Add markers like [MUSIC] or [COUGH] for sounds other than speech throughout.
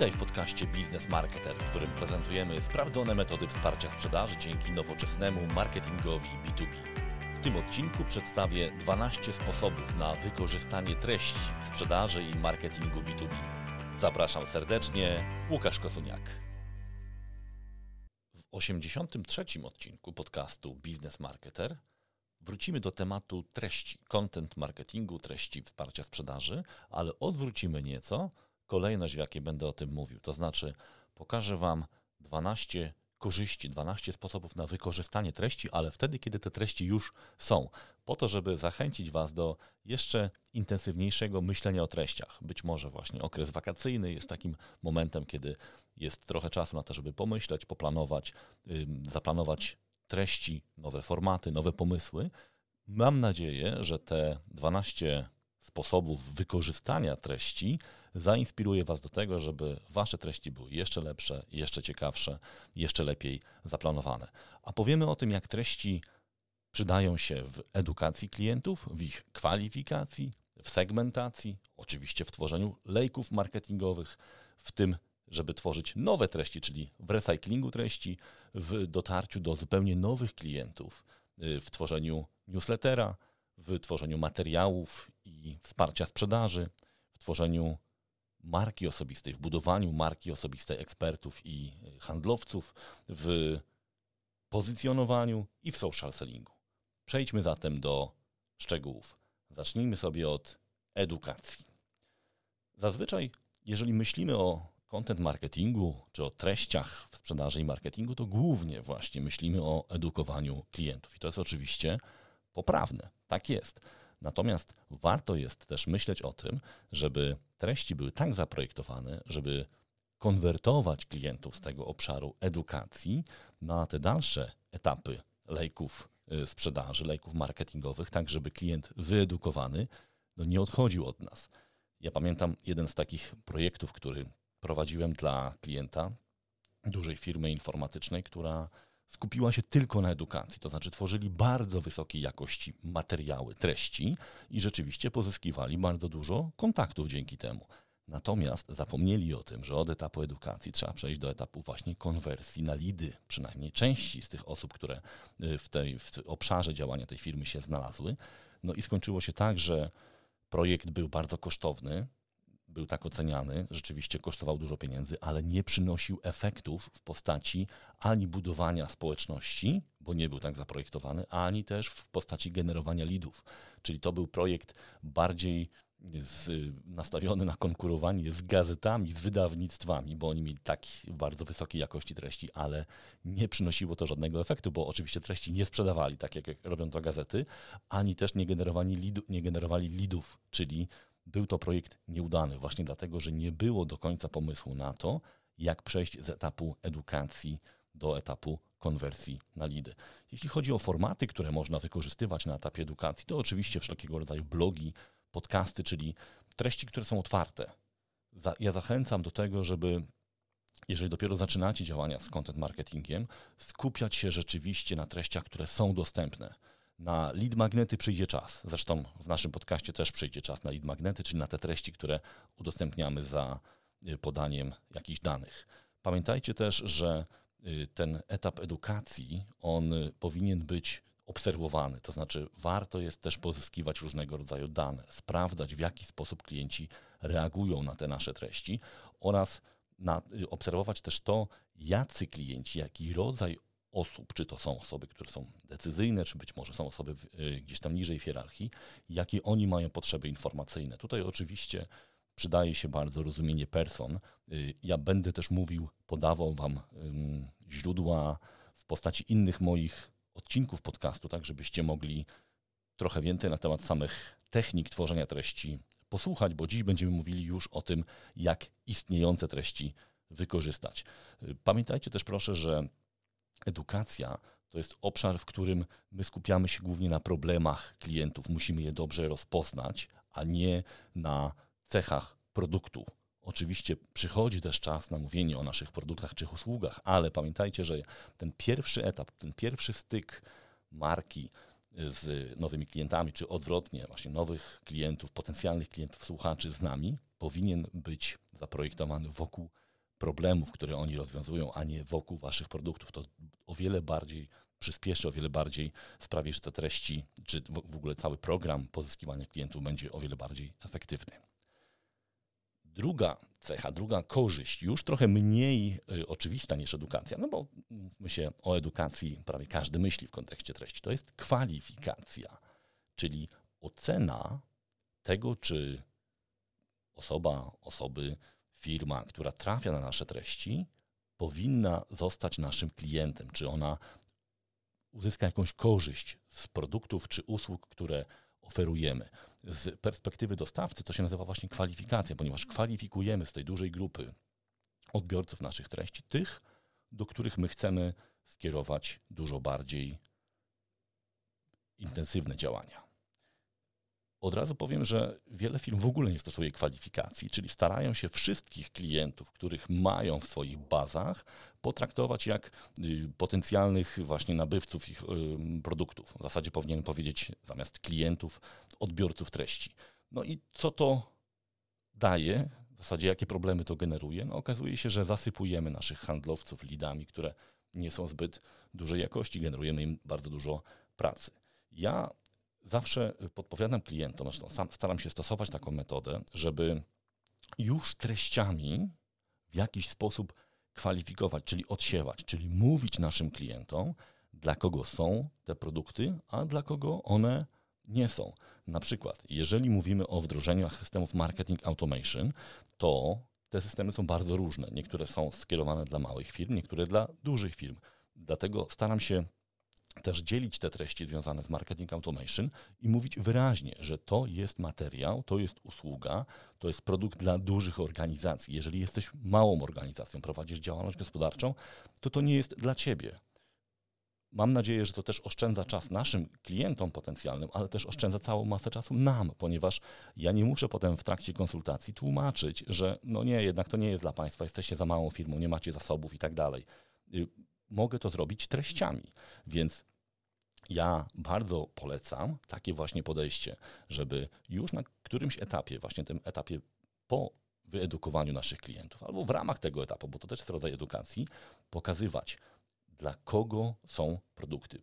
Witaj w podcaście Biznes Marketer, w którym prezentujemy sprawdzone metody wsparcia sprzedaży dzięki nowoczesnemu marketingowi B2B. W tym odcinku przedstawię 12 sposobów na wykorzystanie treści w sprzedaży i marketingu B2B. Zapraszam serdecznie, Łukasz Kosuniak. W 83. odcinku podcastu Biznes Marketer wrócimy do tematu treści, content marketingu, treści wsparcia sprzedaży, ale odwrócimy nieco kolejność, w jakiej będę o tym mówił. To znaczy, pokażę Wam 12 korzyści, 12 sposobów na wykorzystanie treści, ale wtedy, kiedy te treści już są, po to, żeby zachęcić Was do jeszcze intensywniejszego myślenia o treściach. Być może właśnie okres wakacyjny jest takim momentem, kiedy jest trochę czasu na to, żeby pomyśleć, poplanować, zaplanować treści, nowe formaty, nowe pomysły. Mam nadzieję, że te 12 sposobów wykorzystania treści zainspiruje Was do tego, żeby Wasze treści były jeszcze lepsze, jeszcze ciekawsze, jeszcze lepiej zaplanowane. A powiemy o tym, jak treści przydają się w edukacji klientów, w ich kwalifikacji, w segmentacji, oczywiście w tworzeniu lejków marketingowych, w tym, żeby tworzyć nowe treści, czyli w recyklingu treści, w dotarciu do zupełnie nowych klientów, w tworzeniu newslettera, w tworzeniu materiałów i wsparcia sprzedaży, w tworzeniu marki osobistej, w budowaniu marki osobistej ekspertów i handlowców, w pozycjonowaniu i w social sellingu. Przejdźmy zatem do szczegółów. Zacznijmy sobie od edukacji. Zazwyczaj, jeżeli myślimy o content marketingu czy o treściach w sprzedaży i marketingu, to głównie właśnie myślimy o edukowaniu klientów. I to jest oczywiście poprawne. Tak jest. Natomiast warto jest też myśleć o tym, żeby treści były tak zaprojektowane, żeby konwertować klientów z tego obszaru edukacji na te dalsze etapy lejków y, sprzedaży, lejków marketingowych, tak żeby klient wyedukowany no nie odchodził od nas. Ja pamiętam jeden z takich projektów, który prowadziłem dla klienta dużej firmy informatycznej, która skupiła się tylko na edukacji, to znaczy tworzyli bardzo wysokiej jakości materiały, treści i rzeczywiście pozyskiwali bardzo dużo kontaktów dzięki temu. Natomiast zapomnieli o tym, że od etapu edukacji trzeba przejść do etapu właśnie konwersji na lidy, przynajmniej części z tych osób, które y, w, tej, w obszarze działania tej firmy się znalazły. No i skończyło się tak, że projekt był bardzo kosztowny, był tak oceniany, rzeczywiście kosztował dużo pieniędzy, ale nie przynosił efektów w postaci ani budowania społeczności, bo nie był tak zaprojektowany, ani też w postaci generowania lidów. Czyli to był projekt bardziej z, nastawiony na konkurowanie z gazetami, z wydawnictwami, bo oni mieli tak bardzo wysokiej jakości treści, ale nie przynosiło to żadnego efektu, bo oczywiście treści nie sprzedawali, tak jak robią to gazety, ani też nie generowali, lidu, nie generowali lidów, czyli był to projekt nieudany, właśnie dlatego, że nie było do końca pomysłu na to, jak przejść z etapu edukacji do etapu konwersji na lidy. Jeśli chodzi o formaty, które można wykorzystywać na etapie edukacji, to oczywiście wszelkiego rodzaju blogi, podcasty, czyli treści, które są otwarte. Ja zachęcam do tego, żeby jeżeli dopiero zaczynacie działania z content marketingiem, skupiać się rzeczywiście na treściach, które są dostępne na lead magnety przyjdzie czas. Zresztą w naszym podcaście też przyjdzie czas na lead magnety, czyli na te treści, które udostępniamy za y, podaniem jakichś danych. Pamiętajcie też, że y, ten etap edukacji, on y, powinien być obserwowany, to znaczy warto jest też pozyskiwać różnego rodzaju dane, sprawdzać w jaki sposób klienci reagują na te nasze treści oraz na, obserwować też to, jacy klienci, jaki rodzaj osób, czy to są osoby, które są decyzyjne, czy być może są osoby y, gdzieś tam niżej w hierarchii, jakie oni mają potrzeby informacyjne. Tutaj oczywiście przydaje się bardzo rozumienie person. Y, ja będę też mówił, podawał Wam źródła w postaci innych moich odcinków podcastu, tak żebyście mogli trochę więcej na temat samych technik tworzenia treści posłuchać, bo dziś będziemy mówili już o tym, jak istniejące treści wykorzystać. Y, pamiętajcie też proszę, że edukacja to jest obszar, w którym my skupiamy się głównie na problemach klientów. Musimy je dobrze rozpoznać, a nie na cechach produktu. Oczywiście przychodzi też czas na mówienie o naszych produktach czy usługach, ale pamiętajcie, że ten pierwszy etap, ten pierwszy styk marki z nowymi klientami, czy odwrotnie, właśnie nowych klientów, potencjalnych klientów, słuchaczy z nami, powinien być zaprojektowany wokół problemów, które oni rozwiązują, a nie wokół waszych produktów, to o wiele bardziej przyspieszy, o wiele bardziej sprawi, że te treści, czy w ogóle cały program pozyskiwania klientów będzie o wiele bardziej efektywny. Druga cecha, druga korzyść, już trochę mniej y, oczywista niż edukacja, no bo mówmy się o edukacji, prawie każdy myśli w kontekście treści, to jest kwalifikacja, czyli ocena tego, czy osoba, osoby, firma, która trafia na nasze treści, powinna zostać naszym klientem, czy ona uzyska jakąś korzyść z produktów czy usług, które oferujemy. Z perspektywy dostawcy to się nazywa właśnie kwalifikacja, ponieważ kwalifikujemy z tej dużej grupy odbiorców naszych treści tych, do których my chcemy skierować dużo bardziej intensywne działania. Od razu powiem, że wiele firm w ogóle nie stosuje kwalifikacji, czyli starają się wszystkich klientów, których mają w swoich bazach, potraktować jak y, potencjalnych właśnie nabywców ich produktów. W zasadzie powinien powiedzieć zamiast klientów, odbiorców treści. No i co to daje, w zasadzie jakie problemy to generuje? No okazuje się, że zasypujemy naszych handlowców lidami, które nie są zbyt dużej jakości, generujemy im bardzo dużo pracy. Ja zawsze podpowiadam klientom, zresztą sam staram się stosować taką metodę, żeby już treściami w jakiś sposób kwalifikować, czyli odsiewać, czyli mówić naszym klientom, dla kogo są te produkty, a dla kogo one nie są. Na przykład, jeżeli mówimy o wdrożeniach systemów marketing automation, to te systemy są bardzo różne. Niektóre są skierowane dla małych firm, niektóre dla dużych firm. Dlatego staram się też dzielić te treści związane z marketing automation i mówić wyraźnie, że to jest materiał, to jest usługa, to jest produkt dla dużych organizacji. Jeżeli jesteś małą organizacją, prowadzisz działalność gospodarczą, to to nie jest dla ciebie. Mam nadzieję, że to też oszczędza czas naszym klientom potencjalnym, ale też oszczędza całą masę czasu nam, ponieważ ja nie muszę potem w trakcie konsultacji tłumaczyć, że no nie, jednak to nie jest dla Państwa, jesteście za małą firmą, nie macie zasobów i tak dalej y, mogę to zrobić treściami. Więc ja bardzo polecam takie właśnie podejście, żeby już na którymś etapie, właśnie tym etapie po wyedukowaniu naszych klientów, albo w ramach tego etapu, bo to też jest rodzaj edukacji, pokazywać, dla kogo są produkty.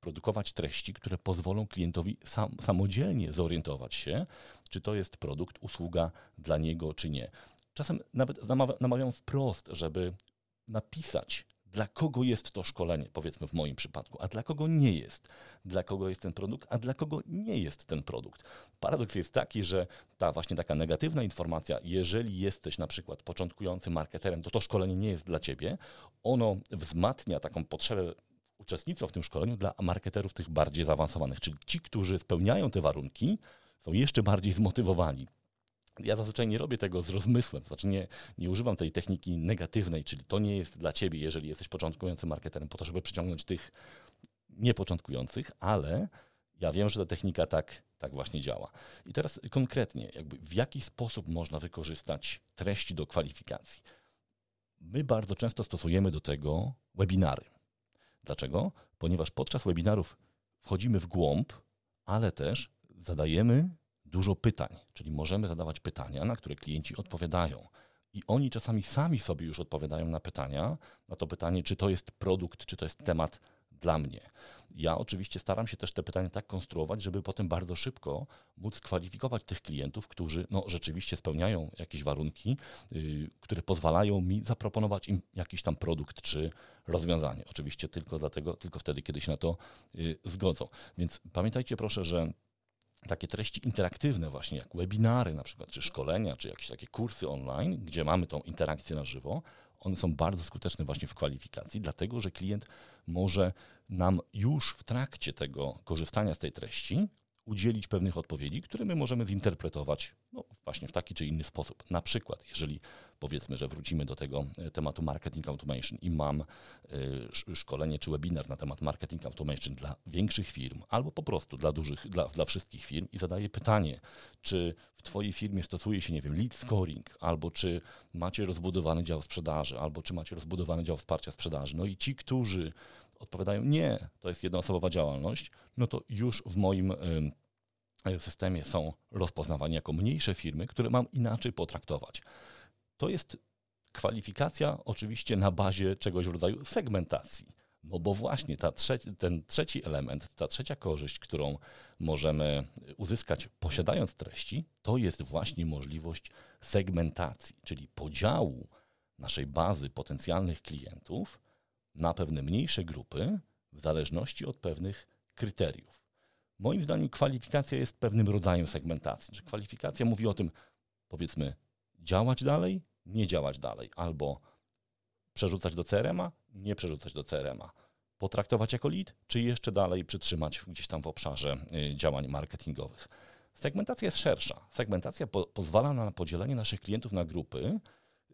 Produkować treści, które pozwolą klientowi sam, samodzielnie zorientować się, czy to jest produkt, usługa dla niego, czy nie. Czasem nawet namawiam wprost, żeby napisać dla kogo jest to szkolenie, powiedzmy w moim przypadku, a dla kogo nie jest, dla kogo jest ten produkt, a dla kogo nie jest ten produkt. Paradoks jest taki, że ta właśnie taka negatywna informacja, jeżeli jesteś na przykład początkującym marketerem, to to szkolenie nie jest dla ciebie, ono wzmacnia taką potrzebę uczestnictwa w tym szkoleniu dla marketerów tych bardziej zaawansowanych, czyli ci, którzy spełniają te warunki, są jeszcze bardziej zmotywowani ja zazwyczaj nie robię tego z rozmysłem, znaczy nie, nie używam tej techniki negatywnej, czyli to nie jest dla ciebie, jeżeli jesteś początkującym marketerem, po to, żeby przyciągnąć tych niepoczątkujących, ale ja wiem, że ta technika tak, tak właśnie działa. I teraz konkretnie, jakby w jaki sposób można wykorzystać treści do kwalifikacji? My bardzo często stosujemy do tego webinary. Dlaczego? Ponieważ podczas webinarów wchodzimy w głąb, ale też zadajemy dużo pytań, czyli możemy zadawać pytania, na które klienci odpowiadają. I oni czasami sami sobie już odpowiadają na pytania, na to pytanie, czy to jest produkt, czy to jest temat dla mnie. Ja oczywiście staram się też te pytania tak konstruować, żeby potem bardzo szybko móc kwalifikować tych klientów, którzy no, rzeczywiście spełniają jakieś warunki, yy, które pozwalają mi zaproponować im jakiś tam produkt czy rozwiązanie. Oczywiście tylko dlatego, tylko wtedy, kiedy się na to yy, zgodzą. Więc pamiętajcie proszę, że takie treści interaktywne właśnie, jak webinary na przykład, czy szkolenia, czy jakieś takie kursy online, gdzie mamy tą interakcję na żywo, one są bardzo skuteczne właśnie w kwalifikacji, dlatego że klient może nam już w trakcie tego korzystania z tej treści udzielić pewnych odpowiedzi, które my możemy zinterpretować no, właśnie w taki czy inny sposób. Na przykład, jeżeli powiedzmy, że wrócimy do tego e, tematu marketing automation i mam y, szkolenie czy webinar na temat marketing automation dla większych firm albo po prostu dla dużych, dla, dla wszystkich firm i zadaję pytanie, czy w Twojej firmie stosuje się, nie wiem, lead scoring, albo czy macie rozbudowany dział sprzedaży, albo czy macie rozbudowany dział wsparcia sprzedaży. No i ci, którzy odpowiadają nie, to jest jednoosobowa działalność, no to już w moim systemie są rozpoznawani jako mniejsze firmy, które mam inaczej potraktować. To jest Kwalifikacja oczywiście na bazie czegoś w rodzaju segmentacji. No bo właśnie ta trzeci, ten trzeci element, ta trzecia korzyść, którą możemy uzyskać posiadając treści, to jest właśnie możliwość segmentacji, czyli podziału naszej bazy potencjalnych klientów na pewne mniejsze grupy w zależności od pewnych kryteriów. Moim zdaniem kwalifikacja jest pewnym rodzajem segmentacji. Że kwalifikacja mówi o tym, powiedzmy, działać dalej, nie działać dalej, albo przerzucać do CRM-a, nie przerzucać do CRM-a. Potraktować jako lead, czy jeszcze dalej przytrzymać gdzieś tam w obszarze y, działań marketingowych. Segmentacja jest szersza. Segmentacja po pozwala na podzielenie naszych klientów na grupy.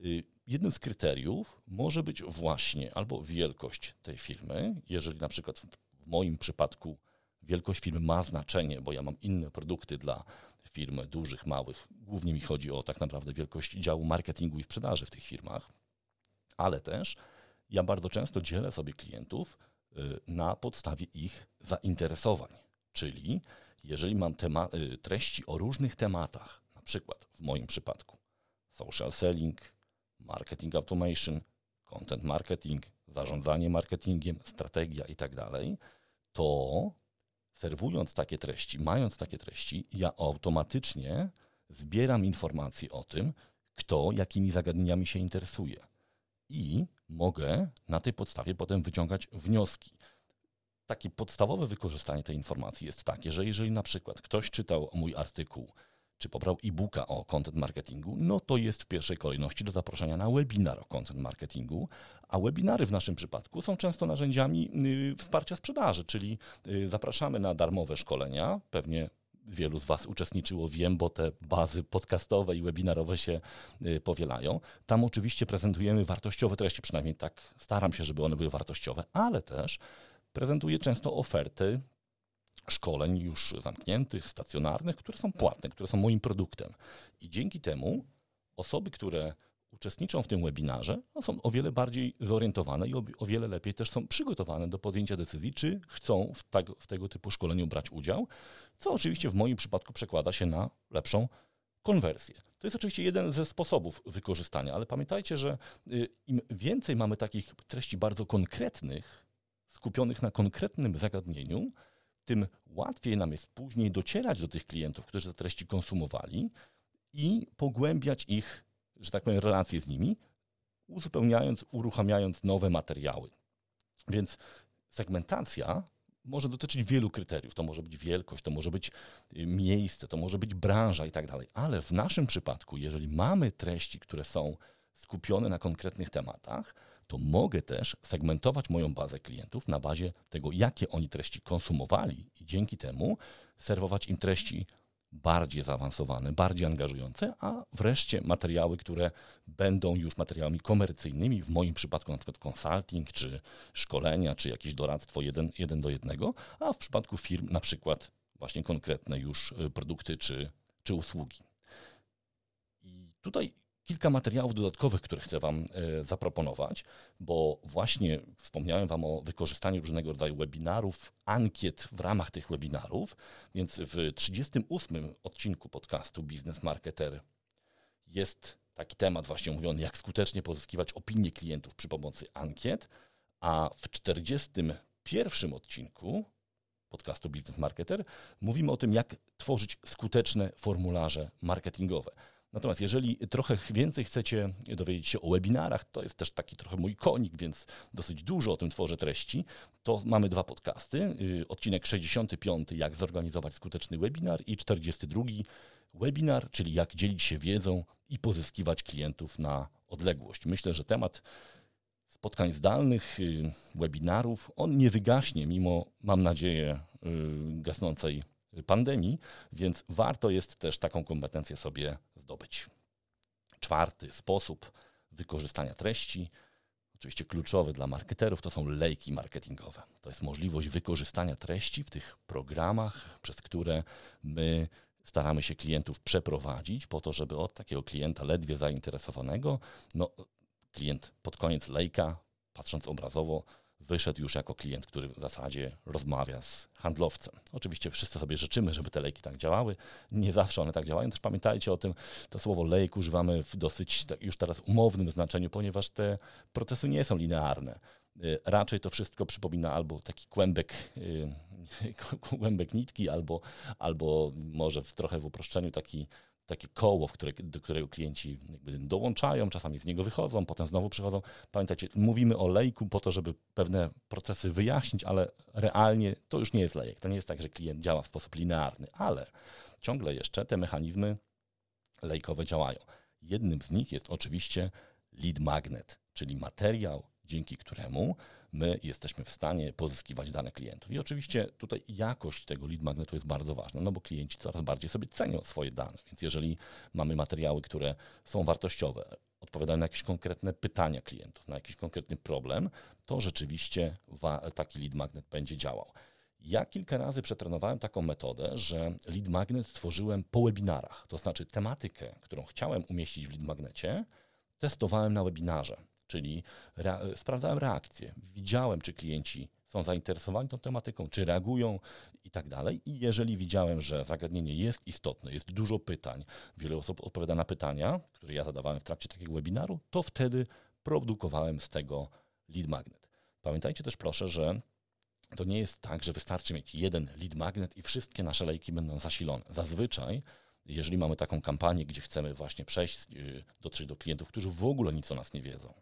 Y, jednym z kryteriów może być właśnie albo wielkość tej firmy, jeżeli na przykład w moim przypadku wielkość firmy ma znaczenie, bo ja mam inne produkty dla firm dużych, małych. Głównie mi chodzi o tak naprawdę wielkość działu marketingu i sprzedaży w tych firmach, ale też ja bardzo często dzielę sobie klientów y, na podstawie ich zainteresowań. Czyli jeżeli mam y, treści o różnych tematach, na przykład w moim przypadku social selling, marketing automation, content marketing, zarządzanie marketingiem, strategia i tak dalej, to serwując takie treści, mając takie treści, ja automatycznie zbieram informacje o tym, kto jakimi zagadnieniami się interesuje. I mogę na tej podstawie potem wyciągać wnioski. Takie podstawowe wykorzystanie tej informacji jest takie, że jeżeli na przykład ktoś czytał mój artykuł czy pobrał e-booka o content marketingu, no to jest w pierwszej kolejności do zaproszenia na webinar o content marketingu, a webinary w naszym przypadku są często narzędziami y, wsparcia sprzedaży, czyli y, zapraszamy na darmowe szkolenia, pewnie wielu z Was uczestniczyło, wiem, bo te bazy podcastowe i webinarowe się y, powielają. Tam oczywiście prezentujemy wartościowe treści, przynajmniej tak staram się, żeby one były wartościowe, ale też prezentuję często oferty szkoleń już zamkniętych, stacjonarnych, które są płatne, które są moim produktem. I dzięki temu osoby, które uczestniczą w tym webinarze, no są o wiele bardziej zorientowane i o, wiele lepiej też są przygotowane do podjęcia decyzji, czy chcą w, tak, w tego typu szkoleniu brać udział, co oczywiście w moim przypadku przekłada się na lepszą konwersję. To jest oczywiście jeden ze sposobów wykorzystania, ale pamiętajcie, że y, im więcej mamy takich treści bardzo konkretnych, skupionych na konkretnym zagadnieniu, tym łatwiej nam jest później docierać do tych klientów, którzy te treści konsumowali i pogłębiać ich, że tak powiem, relacje z nimi, uzupełniając, uruchamiając nowe materiały. Więc segmentacja może dotyczyć wielu kryteriów. To może być wielkość, to może być y, miejsce, to może być branża i tak dalej. Ale w naszym przypadku, jeżeli mamy treści, które są skupione na konkretnych tematach, to mogę też segmentować moją bazę klientów na bazie tego, jakie oni treści konsumowali i dzięki temu serwować im treści bardziej zaawansowane, bardziej angażujące, a wreszcie materiały, które będą już materiałami komercyjnymi, w moim przypadku na przykład consulting, czy szkolenia, czy jakieś doradztwo jeden, jeden do jednego, a w przypadku firm na przykład właśnie konkretne już y, produkty czy, czy usługi. I tutaj kilka materiałów dodatkowych, które chcę Wam e, zaproponować, bo właśnie wspomniałem Wam o wykorzystaniu różnego rodzaju webinarów, ankiet w ramach tych webinarów, więc w 38 odcinku podcastu Business Marketer jest taki temat właśnie mówiony, jak skutecznie pozyskiwać opinię klientów przy pomocy ankiet, a w 41 odcinku podcastu Business Marketer mówimy o tym, jak tworzyć skuteczne formularze marketingowe. Natomiast jeżeli trochę więcej chcecie dowiedzieć się o webinarach, to jest też taki trochę mój konik, więc dosyć dużo o tym tworzę treści, to mamy dwa podcasty. Y, odcinek 65, jak zorganizować skuteczny webinar i 42 webinar, czyli jak dzielić się wiedzą i pozyskiwać klientów na odległość. Myślę, że temat spotkań zdalnych, y, webinarów, on nie wygaśnie mimo, mam nadzieję, y, gasnącej pandemii, więc warto jest też taką kompetencję sobie zdobyć. Czwarty sposób wykorzystania treści, oczywiście kluczowy dla marketerów, to są lejki marketingowe. To jest możliwość wykorzystania treści w tych programach, przez które my staramy się klientów przeprowadzić po to, żeby od takiego klienta ledwie zainteresowanego, no klient pod koniec lejka, patrząc obrazowo, wyszedł już jako klient, który w zasadzie rozmawia z handlowcem. Oczywiście wszyscy sobie życzymy, żeby te lejki tak działały. Nie zawsze one tak działają. Też pamiętajcie o tym, to słowo lejk używamy w dosyć już teraz umownym znaczeniu, ponieważ te procesy nie są linearne. Y, raczej to wszystko przypomina albo taki kłębek, y, [LAUGHS] kłębek nitki, albo, albo może w trochę w uproszczeniu taki takie koło, które, do którego klienci dołączają, czasami z niego wychodzą, potem znowu przychodzą. Pamiętajcie, mówimy o lejku po to, żeby pewne procesy wyjaśnić, ale realnie to już nie jest lejek. To nie jest tak, że klient działa w sposób linearny, ale ciągle jeszcze te mechanizmy lejkowe działają. Jednym z nich jest oczywiście lead magnet, czyli materiał, dzięki któremu my jesteśmy w stanie pozyskiwać dane klientów. I oczywiście tutaj jakość tego lead magnetu jest bardzo ważna, no bo klienci coraz bardziej sobie cenią swoje dane. Więc jeżeli mamy materiały, które są wartościowe, odpowiadają na jakieś konkretne pytania klientów, na jakiś konkretny problem, to rzeczywiście taki lead magnet będzie działał. Ja kilka razy przetrenowałem taką metodę, że lead magnet tworzyłem po webinarach. To znaczy tematykę, którą chciałem umieścić w lead magnecie, testowałem na webinarze czyli re sprawdzałem reakcje, widziałem, czy klienci są zainteresowani tą tematyką, czy reagują i tak dalej. I jeżeli widziałem, że zagadnienie jest istotne, jest dużo pytań, wiele osób odpowiada na pytania, które ja zadawałem w trakcie takiego webinaru, to wtedy produkowałem z tego lead magnet. Pamiętajcie też proszę, że to nie jest tak, że wystarczy mieć jeden lead magnet i wszystkie nasze lejki będą zasilone. Zazwyczaj jeżeli mamy taką kampanię, gdzie chcemy właśnie przejść, y, dotrzeć do klientów, którzy w ogóle nic o nas nie wiedzą,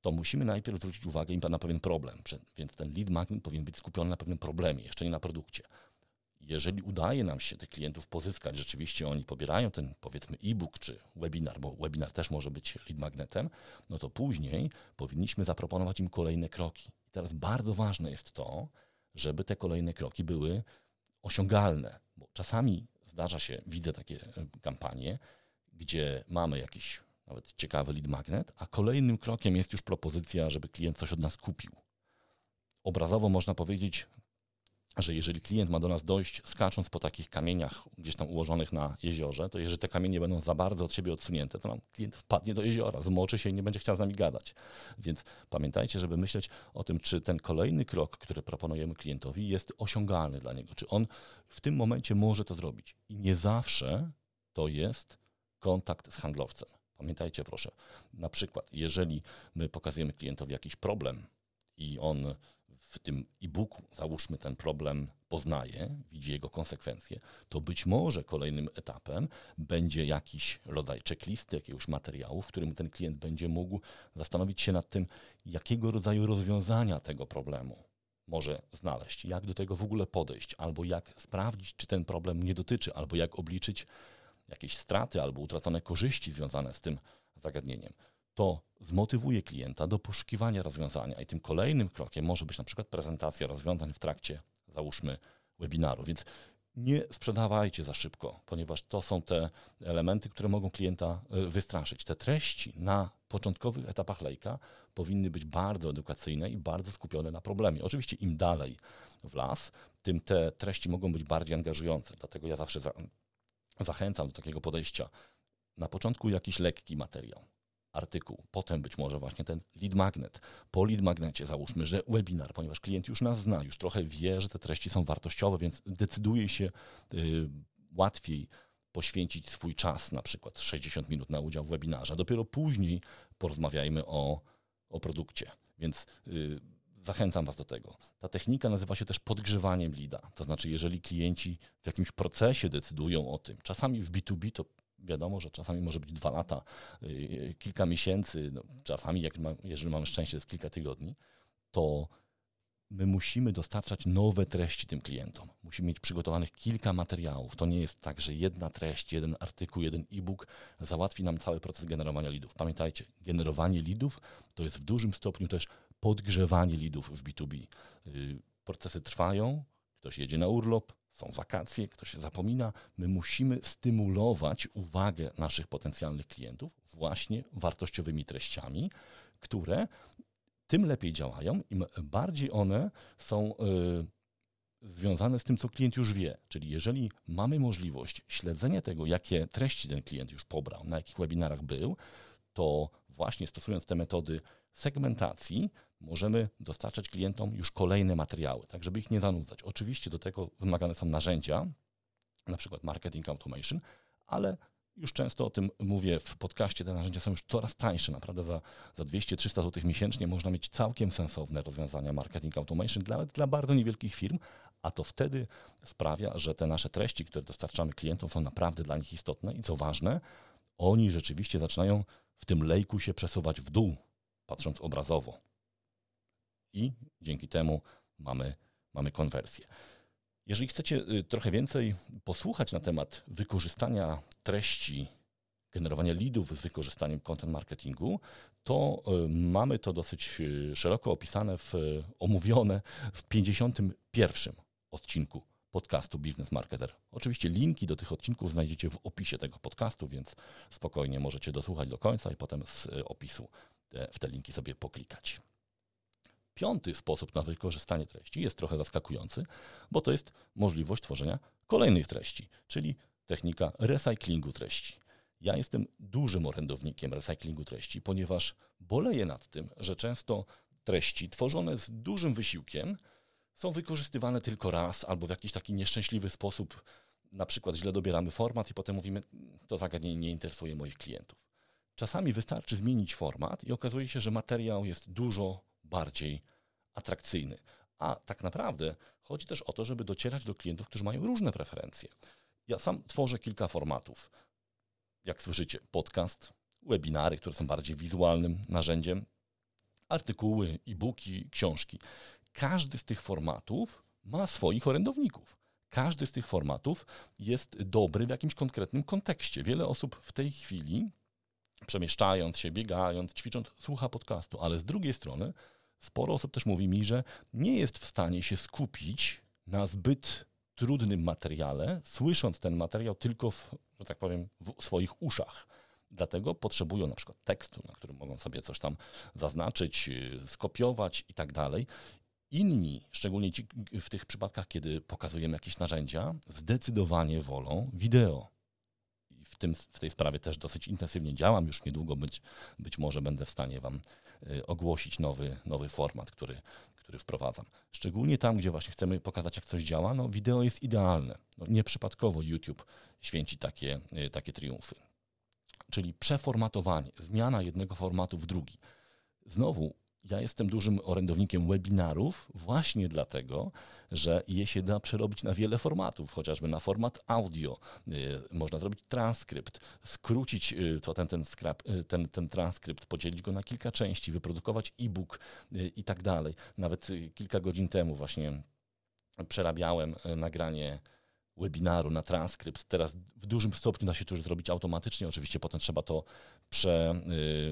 to musimy najpierw zwrócić uwagę na pewien problem. Więc ten lead magnet powinien być skupiony na pewnym problemie, jeszcze nie na produkcie. Jeżeli udaje nam się tych klientów pozyskać, rzeczywiście oni pobierają ten powiedzmy e-book czy webinar, bo webinar też może być lead magnetem, no to później powinniśmy zaproponować im kolejne kroki. I teraz bardzo ważne jest to, żeby te kolejne kroki były osiągalne, bo czasami zdarza się, widzę takie e, kampanie, gdzie mamy jakiś nawet ciekawy lead magnet, a kolejnym krokiem jest już propozycja, żeby klient coś od nas kupił. Obrazowo można powiedzieć, że jeżeli klient ma do nas dojść skacząc po takich kamieniach gdzieś tam ułożonych na jeziorze, to jeżeli te kamienie będą za bardzo od siebie odsunięte, to nam klient wpadnie do jeziora, zmoczy się i nie będzie chciał z nami gadać. Więc pamiętajcie, żeby myśleć o tym, czy ten kolejny krok, który proponujemy klientowi jest osiągalny dla niego, czy on w tym momencie może to zrobić. I nie zawsze to jest kontakt z handlowcem. Pamiętajcie proszę, na przykład, jeżeli my pokazujemy klientowi jakiś problem i on w tym e-booku, załóżmy, ten problem poznaje, widzi jego konsekwencje, to być może kolejnym etapem będzie jakiś rodzaj checklisty, jakiegoś materiału, w którym ten klient będzie mógł zastanowić się nad tym, jakiego rodzaju rozwiązania tego problemu może znaleźć, jak do tego w ogóle podejść, albo jak sprawdzić, czy ten problem nie dotyczy, albo jak obliczyć jakieś straty albo utracone korzyści związane z tym zagadnieniem, to zmotywuje klienta do poszukiwania rozwiązania i tym kolejnym krokiem może być na przykład prezentacja rozwiązań w trakcie, załóżmy, webinaru. Więc nie sprzedawajcie za szybko, ponieważ to są te elementy, które mogą klienta e, wystraszyć. Te treści na początkowych etapach lejka powinny być bardzo edukacyjne i bardzo skupione na problemie. Oczywiście im dalej w las, tym te treści mogą być bardziej angażujące. Dlatego ja zawsze zachęcam do takiego podejścia. Na początku jakiś lekki materiał, artykuł, potem być może właśnie ten lead magnet. Po lead magnecie załóżmy, że webinar, ponieważ klient już nas zna, już trochę wie, że te treści są wartościowe, więc decyduje się y, łatwiej poświęcić swój czas, na przykład 60 minut na udział w webinarze. Dopiero później porozmawiajmy o, o produkcie. Więc y, Zachęcam Was do tego. Ta technika nazywa się też podgrzewaniem lida. To znaczy, jeżeli klienci w jakimś procesie decydują o tym, czasami w B2B to wiadomo, że czasami może być dwa lata, yy, kilka miesięcy, no, czasami, jak ma, jeżeli mamy szczęście, jest kilka tygodni, to my musimy dostarczać nowe treści tym klientom. Musimy mieć przygotowanych kilka materiałów. To nie jest tak, że jedna treść, jeden artykuł, jeden e-book załatwi nam cały proces generowania lidów. Pamiętajcie, generowanie lidów to jest w dużym stopniu też podgrzewanie lidów w B2B. Y, procesy trwają, ktoś jedzie na urlop, są wakacje, ktoś się zapomina. My musimy stymulować uwagę naszych potencjalnych klientów właśnie wartościowymi treściami, które tym lepiej działają, im bardziej one są y, związane z tym, co klient już wie. Czyli jeżeli mamy możliwość śledzenia tego, jakie treści ten klient już pobrał, na jakich webinarach był, to właśnie stosując te metody segmentacji, możemy dostarczać klientom już kolejne materiały, tak żeby ich nie zanudzać. Oczywiście do tego wymagane są narzędzia, na przykład marketing automation, ale już często o tym mówię w podcaście, te narzędzia są już coraz tańsze, naprawdę za, za 200-300 zł miesięcznie można mieć całkiem sensowne rozwiązania marketing automation dla, dla bardzo niewielkich firm, a to wtedy sprawia, że te nasze treści, które dostarczamy klientom są naprawdę dla nich istotne i co ważne, oni rzeczywiście zaczynają w tym lejku się przesuwać w dół, patrząc obrazowo. I dzięki temu mamy, mamy konwersję. Jeżeli chcecie y, trochę więcej posłuchać na temat wykorzystania treści, generowania leadów z wykorzystaniem content marketingu, to y, mamy to dosyć y, szeroko opisane, w, omówione w 51 odcinku podcastu Business Marketer. Oczywiście linki do tych odcinków znajdziecie w opisie tego podcastu, więc spokojnie możecie dosłuchać do końca i potem z opisu w te linki sobie poklikać. Piąty sposób na wykorzystanie treści jest trochę zaskakujący, bo to jest możliwość tworzenia kolejnych treści, czyli technika recyklingu treści. Ja jestem dużym orędownikiem recyklingu treści, ponieważ boleję nad tym, że często treści tworzone z dużym wysiłkiem są wykorzystywane tylko raz albo w jakiś taki nieszczęśliwy sposób. Na przykład źle dobieramy format i potem mówimy, to zagadnienie nie interesuje moich klientów. Czasami wystarczy zmienić format i okazuje się, że materiał jest dużo bardziej atrakcyjny. A tak naprawdę chodzi też o to, żeby docierać do klientów, którzy mają różne preferencje. Ja sam tworzę kilka formatów. Jak słyszycie, podcast, webinary, które są bardziej wizualnym narzędziem, artykuły, e-booki, książki. Każdy z tych formatów ma swoich orędowników. Każdy z tych formatów jest dobry w jakimś konkretnym kontekście. Wiele osób w tej chwili, przemieszczając się, biegając, ćwicząc, słucha podcastu, ale z drugiej strony sporo osób też mówi mi, że nie jest w stanie się skupić na zbyt trudnym materiale, słysząc ten materiał tylko, w, że tak powiem, w swoich uszach. Dlatego potrzebują na przykład tekstu, na którym mogą sobie coś tam zaznaczyć, y, skopiować i tak dalej. Inni, szczególnie ci w tych przypadkach, kiedy pokazujemy jakieś narzędzia, zdecydowanie wolą wideo. W, tym, w tej sprawie też dosyć intensywnie działam. Już niedługo być, być może będę w stanie Wam Y, ogłosić nowy, nowy format, który, który wprowadzam. Szczególnie tam, gdzie właśnie chcemy pokazać, jak coś działa, no wideo jest idealne. No, nieprzypadkowo YouTube święci takie, y, takie triumfy. Czyli przeformatowanie, zmiana jednego formatu w drugi. Znowu ja jestem dużym orędownikiem webinarów właśnie dlatego, że je się da przerobić na wiele formatów, chociażby na format audio. Y, można zrobić transkrypt, skrócić y, to ten, ten, skrap, y, ten, ten transkrypt, podzielić go na kilka części, wyprodukować e-book i tak dalej. Nawet kilka godzin temu właśnie przerabiałem nagranie webinaru na transkrypt. Teraz w dużym stopniu da się to już zrobić automatycznie. Oczywiście potem trzeba to prze,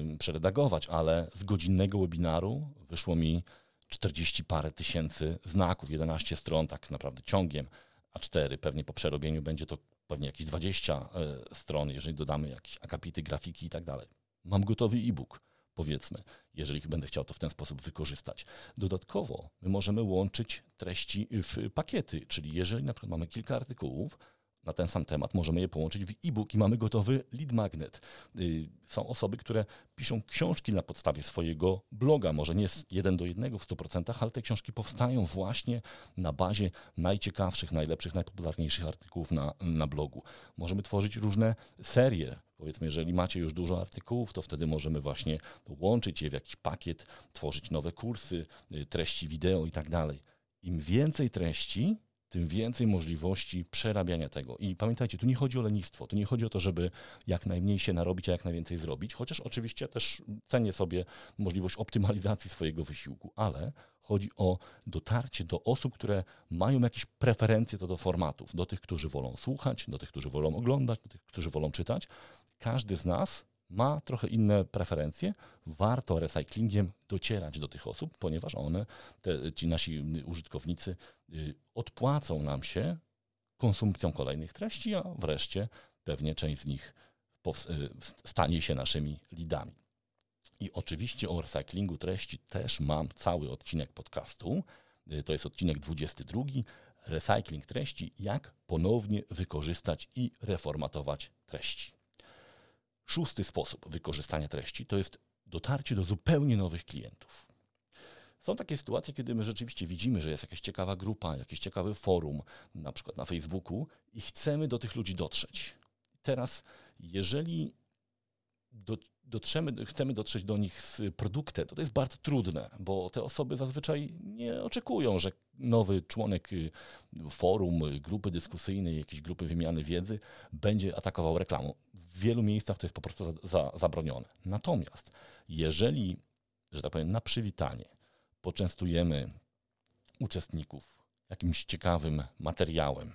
yy, przeredagować, ale z godzinnego webinaru wyszło mi 40 parę tysięcy znaków, 11 stron tak naprawdę ciągiem, a 4 pewnie po przerobieniu będzie to pewnie jakieś 20 yy, stron, jeżeli dodamy jakieś akapity, grafiki i tak dalej. Mam gotowy e-book powiedzmy, jeżeli będę chciał to w ten sposób wykorzystać. Dodatkowo my możemy łączyć treści w pakiety, czyli jeżeli na przykład mamy kilka artykułów, na ten sam temat, możemy je połączyć w e-book i mamy gotowy lead magnet. Y, są osoby, które piszą książki na podstawie swojego bloga, może nie jeden do jednego w 100%, ale te książki powstają właśnie na bazie najciekawszych, najlepszych, najpopularniejszych artykułów na, na blogu. Możemy tworzyć różne serie. Powiedzmy, jeżeli macie już dużo artykułów, to wtedy możemy właśnie łączyć je w jakiś pakiet, tworzyć nowe kursy, y, treści wideo i tak dalej. Im więcej treści, tym więcej możliwości przerabiania tego. I pamiętajcie, tu nie chodzi o lenistwo, tu nie chodzi o to, żeby jak najmniej się narobić, a jak najwięcej zrobić, chociaż oczywiście też cenię sobie możliwość optymalizacji swojego wysiłku, ale chodzi o dotarcie do osób, które mają jakieś preferencje to do formatów, do tych, którzy wolą słuchać, do tych, którzy wolą oglądać, do tych, którzy wolą czytać. Każdy z nas ma trochę inne preferencje, warto recyklingiem docierać do tych osób, ponieważ one, te, ci nasi użytkownicy, y, odpłacą nam się konsumpcją kolejnych treści, a wreszcie pewnie część z nich y, stanie się naszymi lidami. I oczywiście o recyklingu treści też mam cały odcinek podcastu. Y, to jest odcinek 22. Recycling treści, jak ponownie wykorzystać i reformatować treści. Szósty sposób wykorzystania treści to jest dotarcie do zupełnie nowych klientów. Są takie sytuacje, kiedy my rzeczywiście widzimy, że jest jakaś ciekawa grupa, jakiś ciekawy forum, na przykład na Facebooku, i chcemy do tych ludzi dotrzeć. Teraz, jeżeli do, dotrzemy, chcemy dotrzeć do nich z produktem, to, jest bardzo trudne, bo te osoby zazwyczaj nie oczekują, że nowy członek y, forum, grupy dyskusyjnej, jakiejś grupy wymiany wiedzy będzie atakował reklamą. W wielu miejscach to jest po prostu za, za, zabronione. Natomiast jeżeli, że tak powiem, na przywitanie poczęstujemy uczestników jakimś ciekawym materiałem,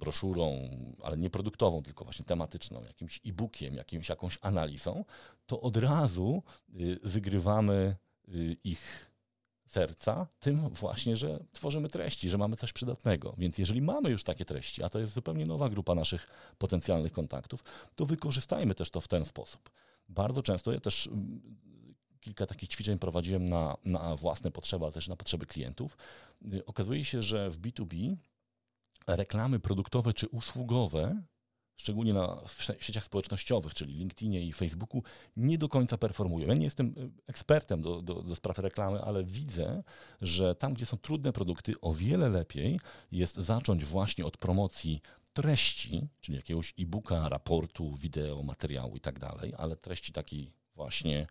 broszurą, ale nie produktową, tylko właśnie tematyczną, jakimś e-bookiem, jakimś, jakąś analizą, to od razu y, wygrywamy y, ich serca tym właśnie, że tworzymy treści, że mamy coś przydatnego. Więc jeżeli mamy już takie treści, a to jest zupełnie nowa grupa naszych potencjalnych kontaktów, to wykorzystajmy też to w ten sposób. Bardzo często ja też mm, kilka takich ćwiczeń prowadziłem na, na własne potrzeby, ale też na potrzeby klientów. Y, okazuje się, że w B2B reklamy produktowe czy usługowe, szczególnie na sieciach społecznościowych, czyli LinkedInie i Facebooku, nie do końca performują. Ja nie jestem y, ekspertem do, do, do spraw reklamy, ale widzę, że tam, gdzie są trudne produkty, o wiele lepiej jest zacząć właśnie od promocji treści, czyli jakiegoś e-booka, raportu, wideo, materiału i tak dalej, ale treści takiej właśnie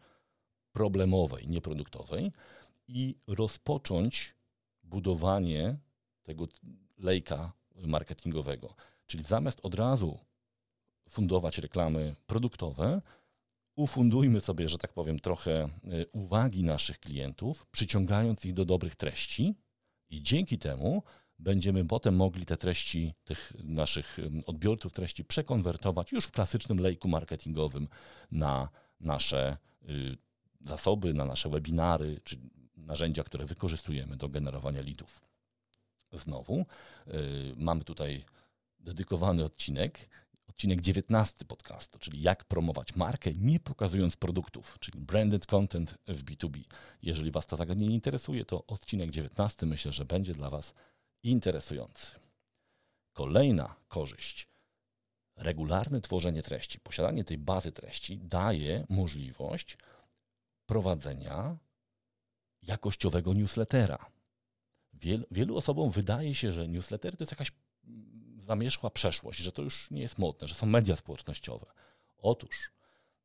problemowej, nieproduktowej i rozpocząć budowanie tego lejka marketingowego. Czyli zamiast od razu fundować reklamy produktowe, ufundujmy sobie, że tak powiem, trochę e, uwagi naszych klientów, przyciągając ich do dobrych treści i dzięki temu będziemy potem mogli te treści tych naszych odbiorców treści przekonwertować już w klasycznym lejku marketingowym na nasze y, zasoby, na nasze webinary czy narzędzia, które wykorzystujemy do generowania leadów. Znowu y, mamy tutaj dedykowany odcinek, odcinek 19 podcastu, czyli jak promować markę, nie pokazując produktów, czyli branded content w B2B. Jeżeli Was to zagadnienie interesuje, to odcinek 19 myślę, że będzie dla Was interesujący. Kolejna korzyść. Regularne tworzenie treści, posiadanie tej bazy treści daje możliwość prowadzenia jakościowego newslettera. Wiel, wielu osobom wydaje się, że newslettery to jest jakaś zamierzchła przeszłość, że to już nie jest modne, że są media społecznościowe. Otóż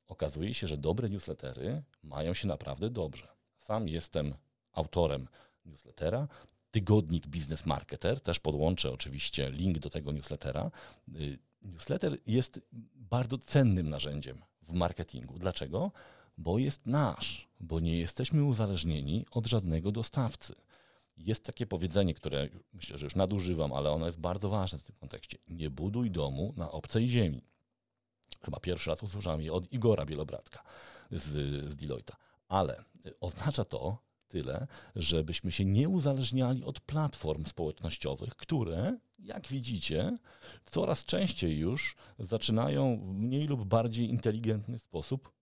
okazuje się, że dobre newslettery mają się naprawdę dobrze. Sam jestem autorem newslettera. Tygodnik Business Marketer, też podłączę oczywiście link do tego newslettera. Y, newsletter jest bardzo cennym narzędziem w marketingu. Dlaczego? Bo jest nasz, bo nie jesteśmy uzależnieni od żadnego dostawcy. Jest takie powiedzenie, które myślę, że już nadużywam, ale ono jest bardzo ważne w tym kontekście. Nie buduj domu na obcej ziemi. Chyba pierwszy raz usłyszałem je od Igora Bielobratka z, z Deloitte'a. Ale oznacza to tyle, żebyśmy się nie uzależniali od platform społecznościowych, które, jak widzicie, coraz częściej już zaczynają w mniej lub bardziej inteligentny sposób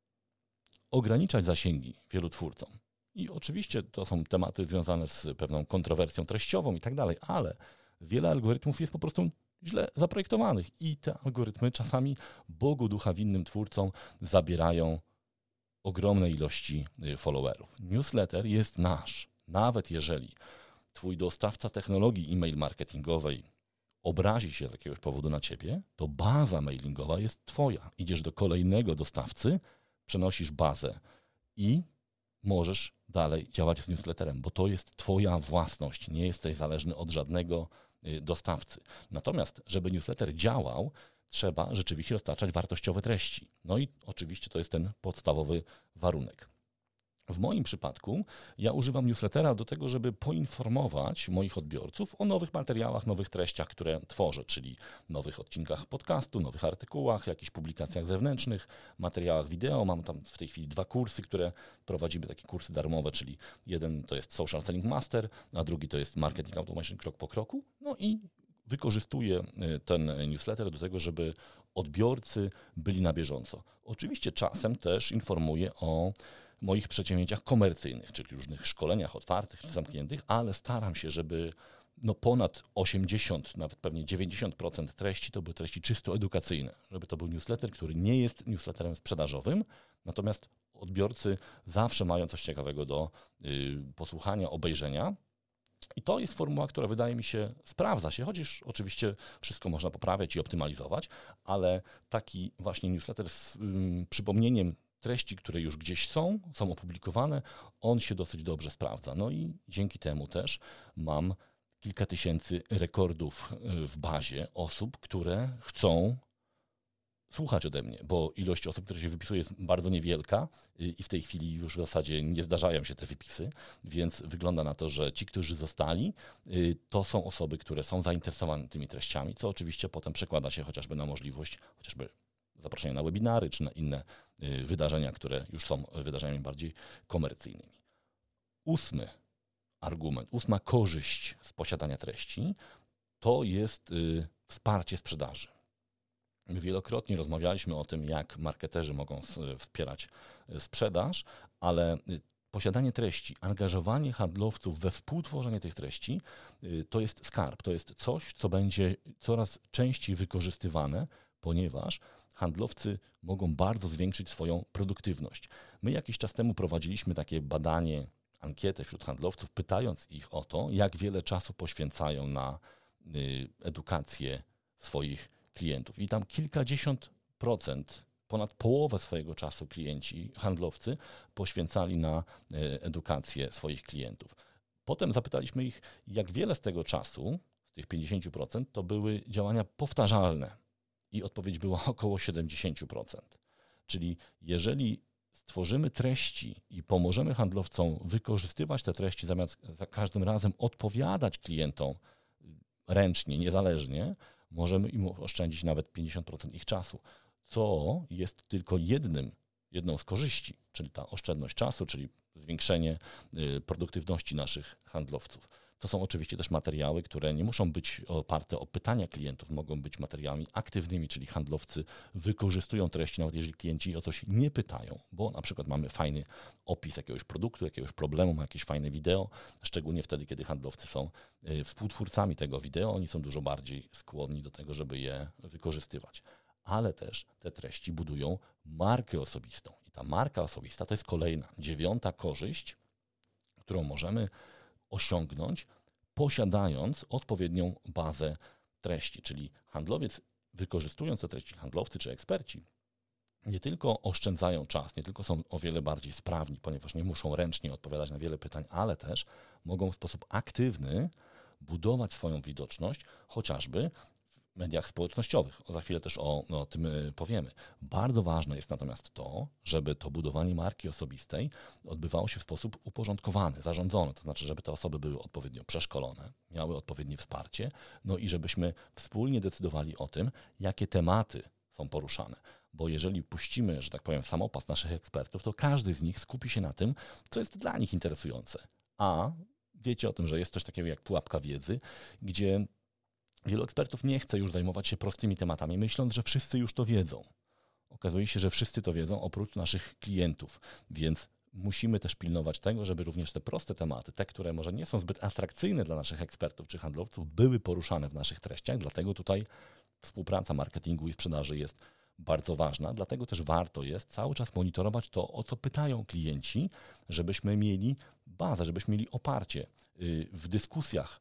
ograniczać zasięgi wielu twórcom. I oczywiście to są tematy związane z pewną kontrowersją treściową i tak dalej, ale wiele algorytmów jest po prostu źle zaprojektowanych i te algorytmy czasami Bogu ducha winnym twórcom zabierają ogromne ilości y, followerów. Newsletter jest nasz. Nawet jeżeli twój dostawca technologii e-mail marketingowej obrazi się z jakiegoś powodu na ciebie, to baza mailingowa jest twoja. Idziesz do kolejnego dostawcy, przenosisz bazę i możesz dalej działać z newsletterem, bo to jest Twoja własność, nie jesteś zależny od żadnego y, dostawcy. Natomiast, żeby newsletter działał, trzeba rzeczywiście dostarczać wartościowe treści. No i oczywiście to jest ten podstawowy warunek. W moim przypadku ja używam newslettera do tego, żeby poinformować moich odbiorców o nowych materiałach, nowych treściach, które tworzę, czyli nowych odcinkach podcastu, nowych artykułach, jakichś publikacjach zewnętrznych, materiałach wideo. Mam tam w tej chwili dwa kursy, które prowadzimy, takie kursy darmowe, czyli jeden to jest Social Selling Master, a drugi to jest Marketing Automation krok po kroku. No i wykorzystuję y, ten newsletter do tego, żeby odbiorcy byli na bieżąco. Oczywiście czasem też informuję o moich przedsięwzięciach komercyjnych, czyli różnych szkoleniach otwartych czy zamkniętych, ale staram się, żeby no ponad 80, nawet pewnie 90% treści to były treści czysto edukacyjne, żeby to był newsletter, który nie jest newsletterem sprzedażowym, natomiast odbiorcy zawsze mają coś ciekawego do y, posłuchania, obejrzenia. I to jest formuła, która wydaje mi się sprawdza się, chociaż oczywiście wszystko można poprawiać i optymalizować, ale taki właśnie newsletter z przypomnieniem treści, które już gdzieś są, są opublikowane, on się dosyć dobrze sprawdza. No i dzięki temu też mam kilka tysięcy rekordów y, w bazie osób, które chcą słuchać ode mnie, bo ilość osób, które się wypisuje jest bardzo niewielka y, i w tej chwili już w zasadzie nie zdarzają się te wypisy, więc wygląda na to, że ci, którzy zostali, y, to są osoby, które są zainteresowane tymi treściami, co oczywiście potem przekłada się chociażby na możliwość chociażby zaproszenia na webinary czy na inne wydarzenia, które już są wydarzeniami bardziej komercyjnymi. Ósmy argument, ósma korzyść z posiadania treści to jest y, wsparcie sprzedaży. Wielokrotnie rozmawialiśmy o tym, jak marketerzy mogą wspierać y, sprzedaż, ale y, posiadanie treści, angażowanie handlowców we współtworzenie tych treści to jest skarb, to jest coś, co będzie coraz częściej wykorzystywane, ponieważ handlowcy mogą bardzo zwiększyć swoją produktywność. My jakiś czas temu prowadziliśmy takie badanie ankietę wśród handlowców, pytając ich o to, jak wiele czasu poświęcają na y, edukację swoich klientów. I tam kilkadziesiąt procent, ponad połowę swojego czasu klienci, handlowcy poświęcali na y, edukację swoich klientów. Potem zapytaliśmy ich, jak wiele z tego czasu, z tych 50%, to były działania powtarzalne. I odpowiedź była [LAUGHS] około 70%. Czyli jeżeli stworzymy treści i pomożemy handlowcom wykorzystywać te treści, zamiast za każdym razem odpowiadać klientom ręcznie, niezależnie, możemy im oszczędzić nawet 50% ich czasu, co jest tylko jednym, jedną z korzyści, czyli ta oszczędność czasu, czyli zwiększenie y, produktywności naszych handlowców. To są oczywiście też materiały, które nie muszą być oparte o pytania klientów, mogą być materiałami aktywnymi, czyli handlowcy wykorzystują treści, nawet jeżeli klienci o coś nie pytają, bo na przykład mamy fajny opis jakiegoś produktu, jakiegoś problemu, ma jakieś fajne wideo, szczególnie wtedy, kiedy handlowcy są y, współtwórcami tego wideo, oni są dużo bardziej skłonni do tego, żeby je wykorzystywać. Ale też te treści budują markę osobistą. I ta marka osobista to jest kolejna, dziewiąta korzyść, którą możemy osiągnąć, posiadając odpowiednią bazę treści. Czyli handlowiec, wykorzystując te treści, handlowcy czy eksperci, nie tylko oszczędzają czas, nie tylko są o wiele bardziej sprawni, ponieważ nie muszą ręcznie odpowiadać na wiele pytań, ale też mogą w sposób aktywny budować swoją widoczność, chociażby mediach społecznościowych. Za chwilę też o, o tym y, powiemy. Bardzo ważne jest natomiast to, żeby to budowanie marki osobistej odbywało się w sposób uporządkowany, zarządzony. To znaczy, żeby te osoby były odpowiednio przeszkolone, miały odpowiednie wsparcie, no i żebyśmy wspólnie decydowali o tym, jakie tematy są poruszane. Bo jeżeli puścimy, że tak powiem, samopas naszych ekspertów, to każdy z nich skupi się na tym, co jest dla nich interesujące. A wiecie o tym, że jest coś takiego jak pułapka wiedzy, gdzie Wielu ekspertów nie chce już zajmować się prostymi tematami, myśląc, że wszyscy już to wiedzą. Okazuje się, że wszyscy to wiedzą oprócz naszych klientów, więc musimy też pilnować tego, żeby również te proste tematy, te, które może nie są zbyt atrakcyjne dla naszych ekspertów czy handlowców, były poruszane w naszych treściach. Dlatego tutaj współpraca marketingu i sprzedaży jest bardzo ważna. Dlatego też warto jest cały czas monitorować to, o co pytają klienci, żebyśmy mieli bazę, żebyśmy mieli oparcie y, w dyskusjach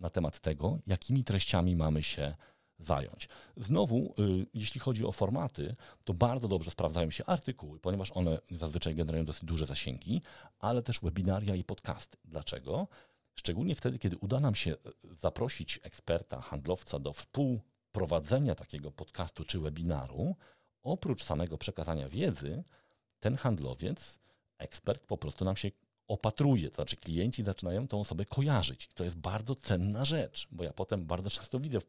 na temat tego, jakimi treściami mamy się zająć. Znowu, y, jeśli chodzi o formaty, to bardzo dobrze sprawdzają się artykuły, ponieważ one zazwyczaj generują dosyć duże zasięgi, ale też webinaria i podcasty. Dlaczego? Szczególnie wtedy, kiedy uda nam się y, zaprosić eksperta, handlowca do współprowadzenia takiego podcastu czy webinaru, oprócz samego przekazania wiedzy, ten handlowiec, ekspert po prostu nam się opatruje, to znaczy klienci zaczynają tą osobę kojarzyć. To jest bardzo cenna rzecz, bo ja potem bardzo często widzę w,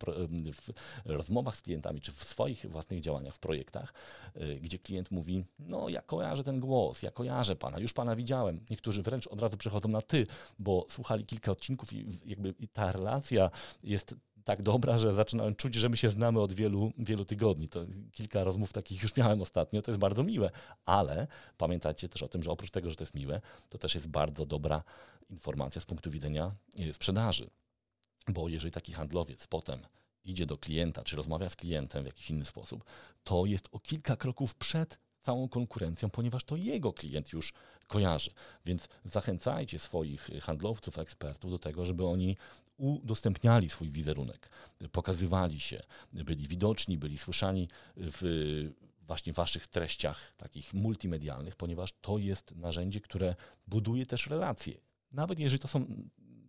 w, rozmowach z klientami, czy w swoich własnych działaniach, w projektach, y, gdzie klient mówi, no ja kojarzę ten głos, ja kojarzę pana, już pana widziałem. Niektórzy wręcz od razu przechodzą na ty, bo słuchali kilka odcinków i jakby i ta relacja jest tak dobra, że zaczynałem czuć, że my się znamy od wielu, wielu tygodni. To kilka rozmów takich już miałem ostatnio, to jest bardzo miłe, ale pamiętajcie też o tym, że oprócz tego, że to jest miłe, to też jest bardzo dobra informacja z punktu widzenia e, sprzedaży. Bo jeżeli taki handlowiec potem idzie do klienta, czy rozmawia z klientem w jakiś inny sposób, to jest o kilka kroków przed całą konkurencją, ponieważ to jego klient już kojarzy. Więc zachęcajcie swoich handlowców, ekspertów do tego, żeby oni udostępniali swój wizerunek, pokazywali się, byli widoczni, byli słyszani w właśnie waszych treściach takich multimedialnych, ponieważ to jest narzędzie, które buduje też relacje. Nawet jeżeli to są,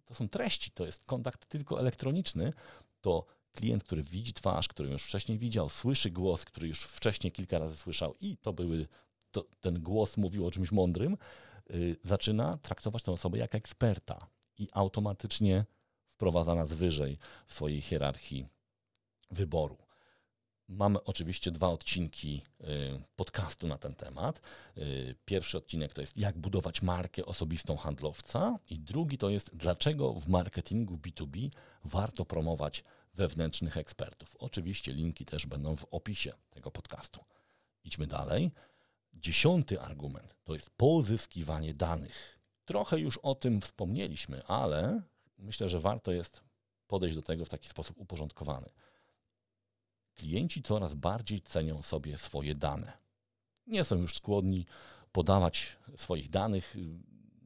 to są treści, to jest kontakt tylko elektroniczny, to klient, który widzi twarz, który już wcześniej widział, słyszy głos, który już wcześniej kilka razy słyszał i to były, to, ten głos mówił o czymś mądrym, yy, zaczyna traktować tę osobę jak eksperta i automatycznie wprowadza nas wyżej w swojej hierarchii wyboru. Mamy oczywiście dwa odcinki y, podcastu na ten temat. Y, pierwszy odcinek to jest jak budować markę osobistą handlowca i drugi to jest dlaczego w marketingu B2B warto promować wewnętrznych ekspertów. Oczywiście linki też będą w opisie tego podcastu. Idźmy dalej. Dziesiąty argument to jest pozyskiwanie danych. Trochę już o tym wspomnieliśmy, ale myślę, że warto jest podejść do tego w taki sposób uporządkowany. Klienci coraz bardziej cenią sobie swoje dane. Nie są już skłonni podawać swoich danych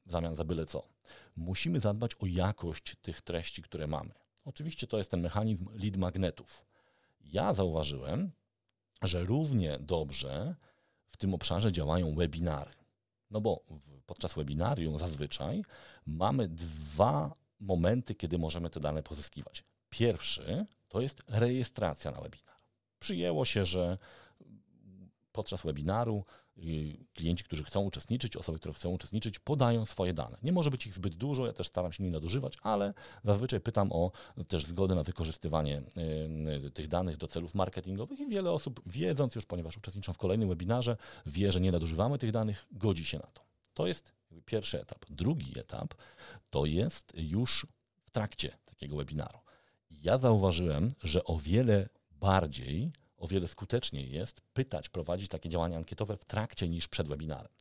w zamian za byle co. Musimy zadbać o jakość tych treści, które mamy. Oczywiście to jest ten mechanizm lead magnetów. Ja zauważyłem, że równie dobrze w tym obszarze działają webinary. No bo podczas webinarium zazwyczaj mamy dwa momenty, kiedy możemy te dane pozyskiwać. Pierwszy to jest rejestracja na webinar. Przyjęło się, że podczas webinaru klienci, którzy chcą uczestniczyć, osoby, które chcą uczestniczyć, podają swoje dane. Nie może być ich zbyt dużo, ja też staram się nie nadużywać, ale zazwyczaj pytam o też zgodę na wykorzystywanie y, tych danych do celów marketingowych i wiele osób, wiedząc już, ponieważ uczestniczą w kolejnym webinarze, wie, że nie nadużywamy tych danych, godzi się na to. To jest pierwszy etap. Drugi etap to jest już w trakcie takiego webinaru. Ja zauważyłem, że o wiele bardziej o wiele skuteczniej jest pytać, prowadzić takie działania ankietowe w trakcie niż przed webinarem.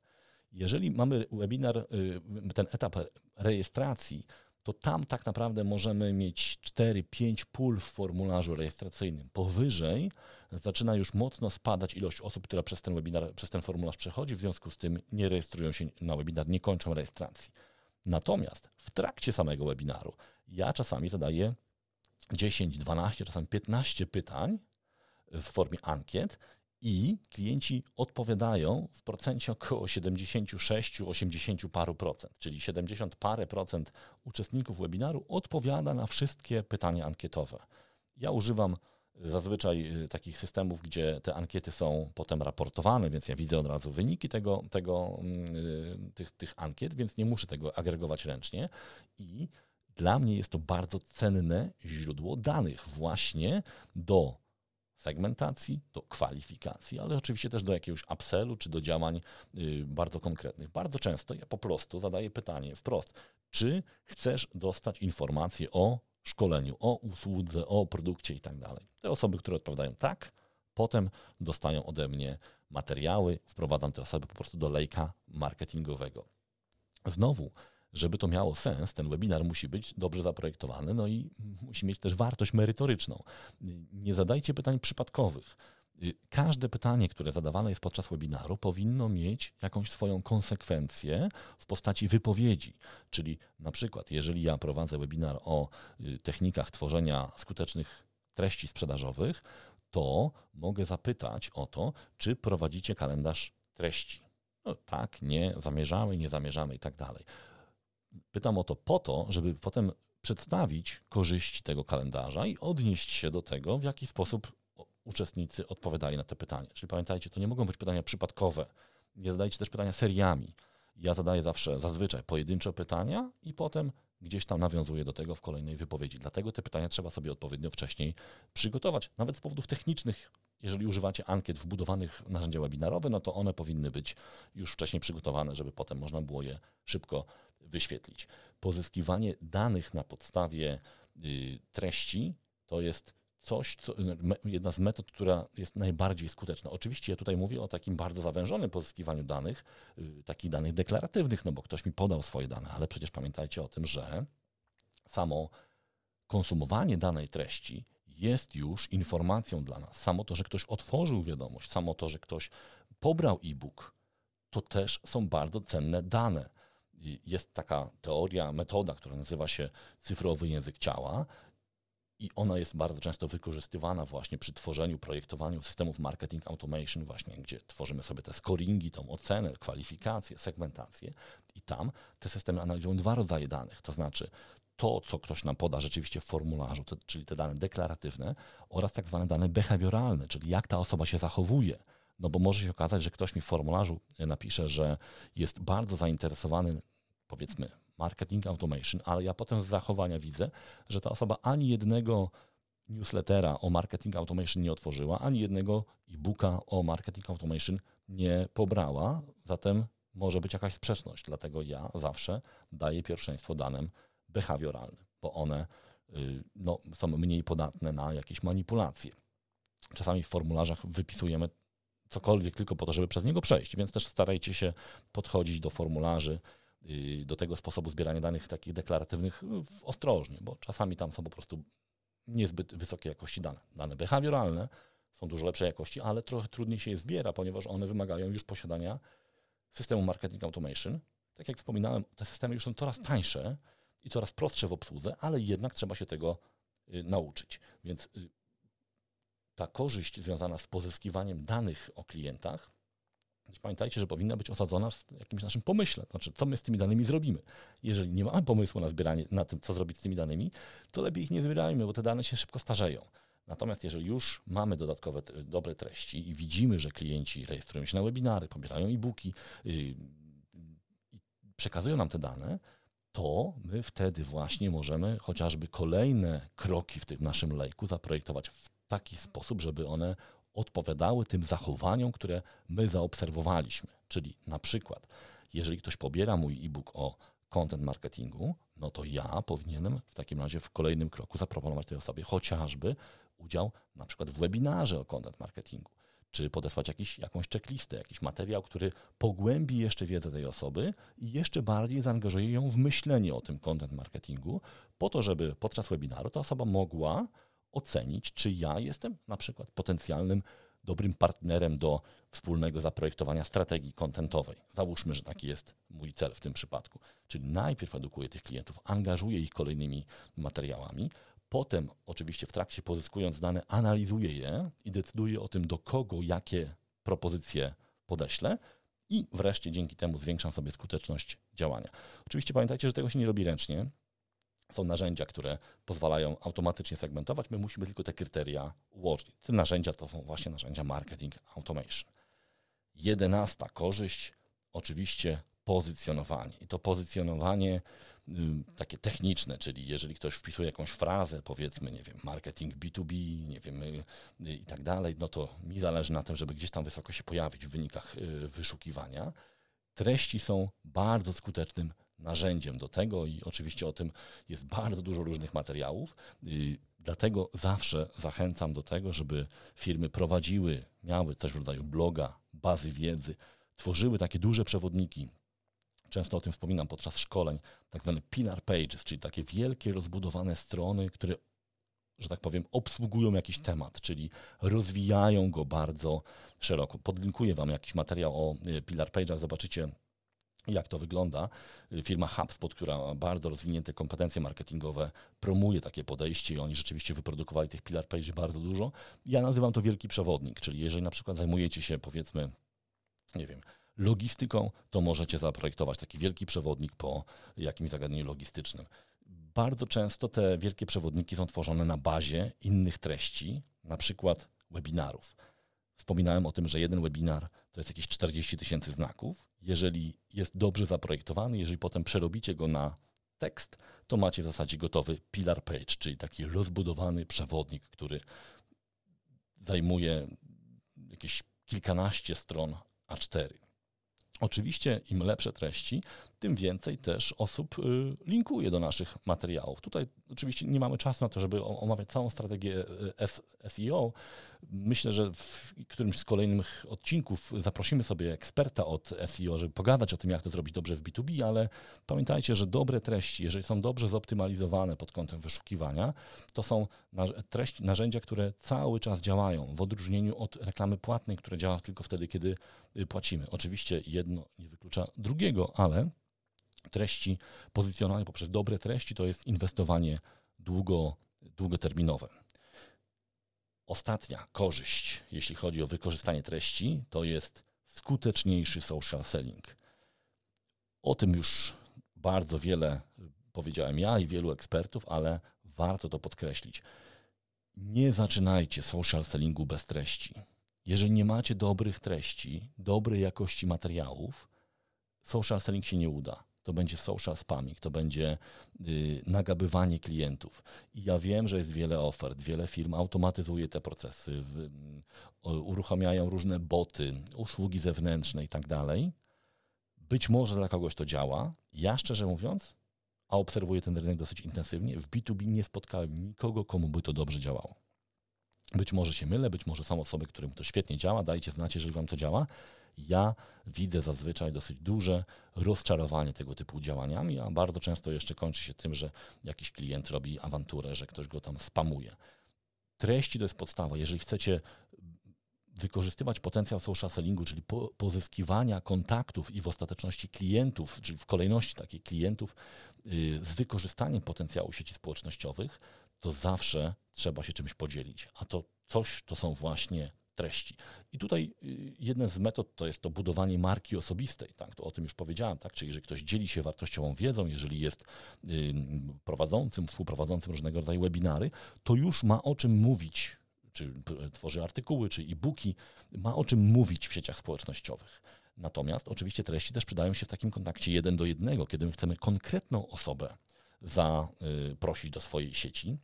Jeżeli mamy webinar, y, ten etap rejestracji, to tam tak naprawdę możemy mieć 4-5 pól w formularzu rejestracyjnym. Powyżej zaczyna już mocno spadać ilość osób, która przez ten webinar, przez ten formularz przechodzi, w związku z tym nie rejestrują się na webinar, nie kończą rejestracji. Natomiast w trakcie samego webinaru ja czasami zadaję 10, 12, czasami 15 pytań w formie ankiet i klienci odpowiadają w procencie około 76-80 paru procent, czyli 70 parę procent uczestników webinaru odpowiada na wszystkie pytania ankietowe. Ja używam zazwyczaj y, takich systemów, gdzie te ankiety są potem raportowane, więc ja widzę od razu wyniki tego, tego, yy, tych, tych ankiet, więc nie muszę tego agregować ręcznie i dla mnie jest to bardzo cenne źródło danych właśnie do segmentacji, do kwalifikacji, ale oczywiście też do jakiegoś upsellu czy do działań y, bardzo konkretnych. Bardzo często ja po prostu zadaję pytanie wprost, czy chcesz dostać informacje o szkoleniu, o usłudze, o produkcie i tak dalej. Te osoby, które odpowiadają tak, potem dostają ode mnie materiały, wprowadzam te osoby po prostu do lejka marketingowego. Znowu, żeby to miało sens, ten webinar musi być dobrze zaprojektowany, no i musi mieć też wartość merytoryczną. Nie zadajcie pytań przypadkowych. Każde pytanie, które zadawane jest podczas webinaru, powinno mieć jakąś swoją konsekwencję w postaci wypowiedzi. Czyli na przykład, jeżeli ja prowadzę webinar o y, technikach tworzenia skutecznych treści sprzedażowych, to mogę zapytać o to, czy prowadzicie kalendarz treści. No, tak, nie, zamierzamy, nie zamierzamy i tak dalej. Pytam o to po to, żeby potem przedstawić korzyści tego kalendarza i odnieść się do tego, w jaki sposób uczestnicy odpowiadali na te pytania. Czyli pamiętajcie, to nie mogą być pytania przypadkowe. Nie zadajcie też pytania seriami. Ja zadaję zawsze, zazwyczaj pojedyncze pytania i potem gdzieś tam nawiązuję do tego w kolejnej wypowiedzi. Dlatego te pytania trzeba sobie odpowiednio wcześniej przygotować. Nawet z powodów technicznych, jeżeli używacie ankiet wbudowanych w narzędzia webinarowe, no to one powinny być już wcześniej przygotowane, żeby potem można było je szybko wyświetlić. Pozyskiwanie danych na podstawie y, treści to jest coś, co, jedna z metod, która jest najbardziej skuteczna. Oczywiście ja tutaj mówię o takim bardzo zawężonym pozyskiwaniu danych, y, takich danych deklaratywnych, no bo ktoś mi podał swoje dane, ale przecież pamiętajcie o tym, że samo konsumowanie danej treści jest już informacją dla nas. Samo to, że ktoś otworzył wiadomość, samo to, że ktoś pobrał e-book, to też są bardzo cenne dane. Jest taka teoria, metoda, która nazywa się cyfrowy język ciała, i ona jest bardzo często wykorzystywana właśnie przy tworzeniu, projektowaniu systemów marketing automation, właśnie gdzie tworzymy sobie te scoringi, tą ocenę, kwalifikację, segmentację. I tam te systemy analizują dwa rodzaje danych, to znaczy to, co ktoś nam poda rzeczywiście w formularzu, to, czyli te dane deklaratywne oraz tak zwane dane behawioralne, czyli jak ta osoba się zachowuje. No bo może się okazać, że ktoś mi w formularzu napisze, że jest bardzo zainteresowany, powiedzmy, marketing automation, ale ja potem z zachowania widzę, że ta osoba ani jednego newslettera o marketing automation nie otworzyła, ani jednego e-booka o marketing automation nie pobrała, zatem może być jakaś sprzeczność. Dlatego ja zawsze daję pierwszeństwo danym behawioralnym, bo one y, no, są mniej podatne na jakieś manipulacje. Czasami w formularzach wypisujemy cokolwiek tylko po to, żeby przez niego przejść, więc też starajcie się podchodzić do formularzy do tego sposobu zbierania danych takich deklaratywnych ostrożnie, bo czasami tam są po prostu niezbyt wysokiej jakości dane. Dane behawioralne są dużo lepszej jakości, ale trochę trudniej się je zbiera, ponieważ one wymagają już posiadania systemu marketing automation. Tak jak wspominałem, te systemy już są coraz tańsze i coraz prostsze w obsłudze, ale jednak trzeba się tego y, nauczyć. Więc y, ta korzyść związana z pozyskiwaniem danych o klientach Pamiętajcie, że powinna być osadzona w jakimś naszym pomyśle. Znaczy, co my z tymi danymi zrobimy. Jeżeli nie mamy pomysłu na zbieranie, na tym, co zrobić z tymi danymi, to lepiej ich nie zbierajmy, bo te dane się szybko starzeją. Natomiast jeżeli już mamy dodatkowe dobre treści i widzimy, że klienci rejestrują się na webinary, pobierają e-booki yy, przekazują nam te dane, to my wtedy właśnie możemy chociażby kolejne kroki w tym naszym lejku zaprojektować w taki sposób, żeby one odpowiadały tym zachowaniom, które my zaobserwowaliśmy. Czyli na przykład, jeżeli ktoś pobiera mój e-book o content marketingu, no to ja powinienem w takim razie w kolejnym kroku zaproponować tej osobie chociażby udział na przykład w webinarze o content marketingu, czy podesłać jakiś, jakąś checklistę, jakiś materiał, który pogłębi jeszcze wiedzę tej osoby i jeszcze bardziej zaangażuje ją w myślenie o tym content marketingu, po to, żeby podczas webinaru ta osoba mogła ocenić, czy ja jestem na przykład potencjalnym dobrym partnerem do wspólnego zaprojektowania strategii kontentowej. Załóżmy, że taki jest mój cel w tym przypadku. Czyli najpierw edukuję tych klientów, angażuję ich kolejnymi materiałami, potem oczywiście w trakcie pozyskując dane analizuję je i decyduję o tym, do kogo jakie propozycje podeślę i wreszcie dzięki temu zwiększam sobie skuteczność działania. Oczywiście pamiętajcie, że tego się nie robi ręcznie, są narzędzia, które pozwalają automatycznie segmentować. My musimy tylko te kryteria ułożyć. Te narzędzia to są właśnie narzędzia marketing automation. Jedenasta korzyść, oczywiście pozycjonowanie. I to pozycjonowanie y, takie techniczne, czyli jeżeli ktoś wpisuje jakąś frazę, powiedzmy, nie wiem, marketing B2B, nie wiem, y, y, i tak dalej, no to mi zależy na tym, żeby gdzieś tam wysoko się pojawić w wynikach wyszukiwania. Treści są bardzo skutecznym narzędziem do tego i oczywiście o tym jest bardzo dużo różnych materiałów. Dlatego zawsze zachęcam do tego, żeby firmy prowadziły, miały też w rodzaju bloga, bazy wiedzy, tworzyły takie duże przewodniki. Często o tym wspominam podczas szkoleń, tak zwane pillar pages, czyli takie wielkie, rozbudowane strony, które że tak powiem, obsługują jakiś temat, czyli rozwijają go bardzo szeroko. Podlinkuję Wam jakiś materiał o e, Pillar Page'ach, zobaczycie jak to wygląda. Firma HubSpot, która bardzo rozwinięte kompetencje marketingowe, promuje takie podejście i oni rzeczywiście wyprodukowali tych pillar page bardzo dużo. Ja nazywam to wielki przewodnik, czyli jeżeli na przykład zajmujecie się powiedzmy, nie wiem, logistyką, to możecie zaprojektować taki wielki przewodnik po jakimś zagadnieniu logistycznym. Bardzo często te wielkie przewodniki są tworzone na bazie innych treści, na przykład webinarów. Wspominałem o tym, że jeden webinar to jest jakieś 40 tysięcy znaków. Jeżeli jest dobrze zaprojektowany, jeżeli potem przerobicie go na tekst, to macie w zasadzie gotowy pillar page, czyli taki rozbudowany przewodnik, który zajmuje jakieś kilkanaście stron A4. Oczywiście im lepsze treści, tym więcej też osób y, linkuje do naszych materiałów. Tutaj oczywiście nie mamy czasu na to, żeby omawiać całą strategię y, SEO, Myślę, że w którymś z kolejnych odcinków zaprosimy sobie eksperta od SEO, żeby pogadać o tym, jak to zrobić dobrze w B2B, ale pamiętajcie, że dobre treści, jeżeli są dobrze zoptymalizowane pod kątem wyszukiwania, to są treści, narzędzia, które cały czas działają, w odróżnieniu od reklamy płatnej, która działa tylko wtedy, kiedy y, płacimy. Oczywiście jedno nie wyklucza drugiego, ale treści pozycjonowane poprzez dobre treści to jest inwestowanie długo, długoterminowe. Ostatnia korzyść, jeśli chodzi o wykorzystanie treści, to jest skuteczniejszy social selling. O tym już bardzo wiele powiedziałem ja i wielu ekspertów, ale warto to podkreślić. Nie zaczynajcie social sellingu bez treści. Jeżeli nie macie dobrych treści, dobrej jakości materiałów, social selling się nie uda to będzie social spamming, to będzie y, nagabywanie klientów. I ja wiem, że jest wiele ofert, wiele firm automatyzuje te procesy, uruchamiają różne boty, usługi zewnętrzne i tak dalej. Być może dla kogoś to działa. Ja szczerze mówiąc, a obserwuję ten rynek dosyć intensywnie, w B2B nie spotkałem nikogo, komu by to dobrze działało. Być może się mylę, być może są osoby, którym to świetnie działa, dajcie znać, jeżeli Wam to działa ja widzę zazwyczaj dosyć duże rozczarowanie tego typu działaniami, a bardzo często jeszcze kończy się tym, że jakiś klient robi awanturę, że ktoś go tam spamuje. Treści to jest podstawa. Jeżeli chcecie wykorzystywać potencjał social sellingu, czyli po, pozyskiwania kontaktów i w ostateczności klientów, czyli w kolejności takich klientów yy, z wykorzystaniem potencjału sieci społecznościowych, to zawsze trzeba się czymś podzielić. A to coś to są właśnie treści. I tutaj y, jedna z metod to jest to budowanie marki osobistej. Tak? To o tym już powiedziałem. Tak? Czyli jeżeli ktoś dzieli się wartościową wiedzą, jeżeli jest y, prowadzącym, współprowadzącym różnego rodzaju webinary, to już ma o czym mówić czy tworzy artykuły, czy e-booki, ma o czym mówić w sieciach społecznościowych. Natomiast oczywiście treści też przydają się w takim kontakcie jeden do jednego, kiedy my chcemy konkretną osobę zaprosić do swojej sieci,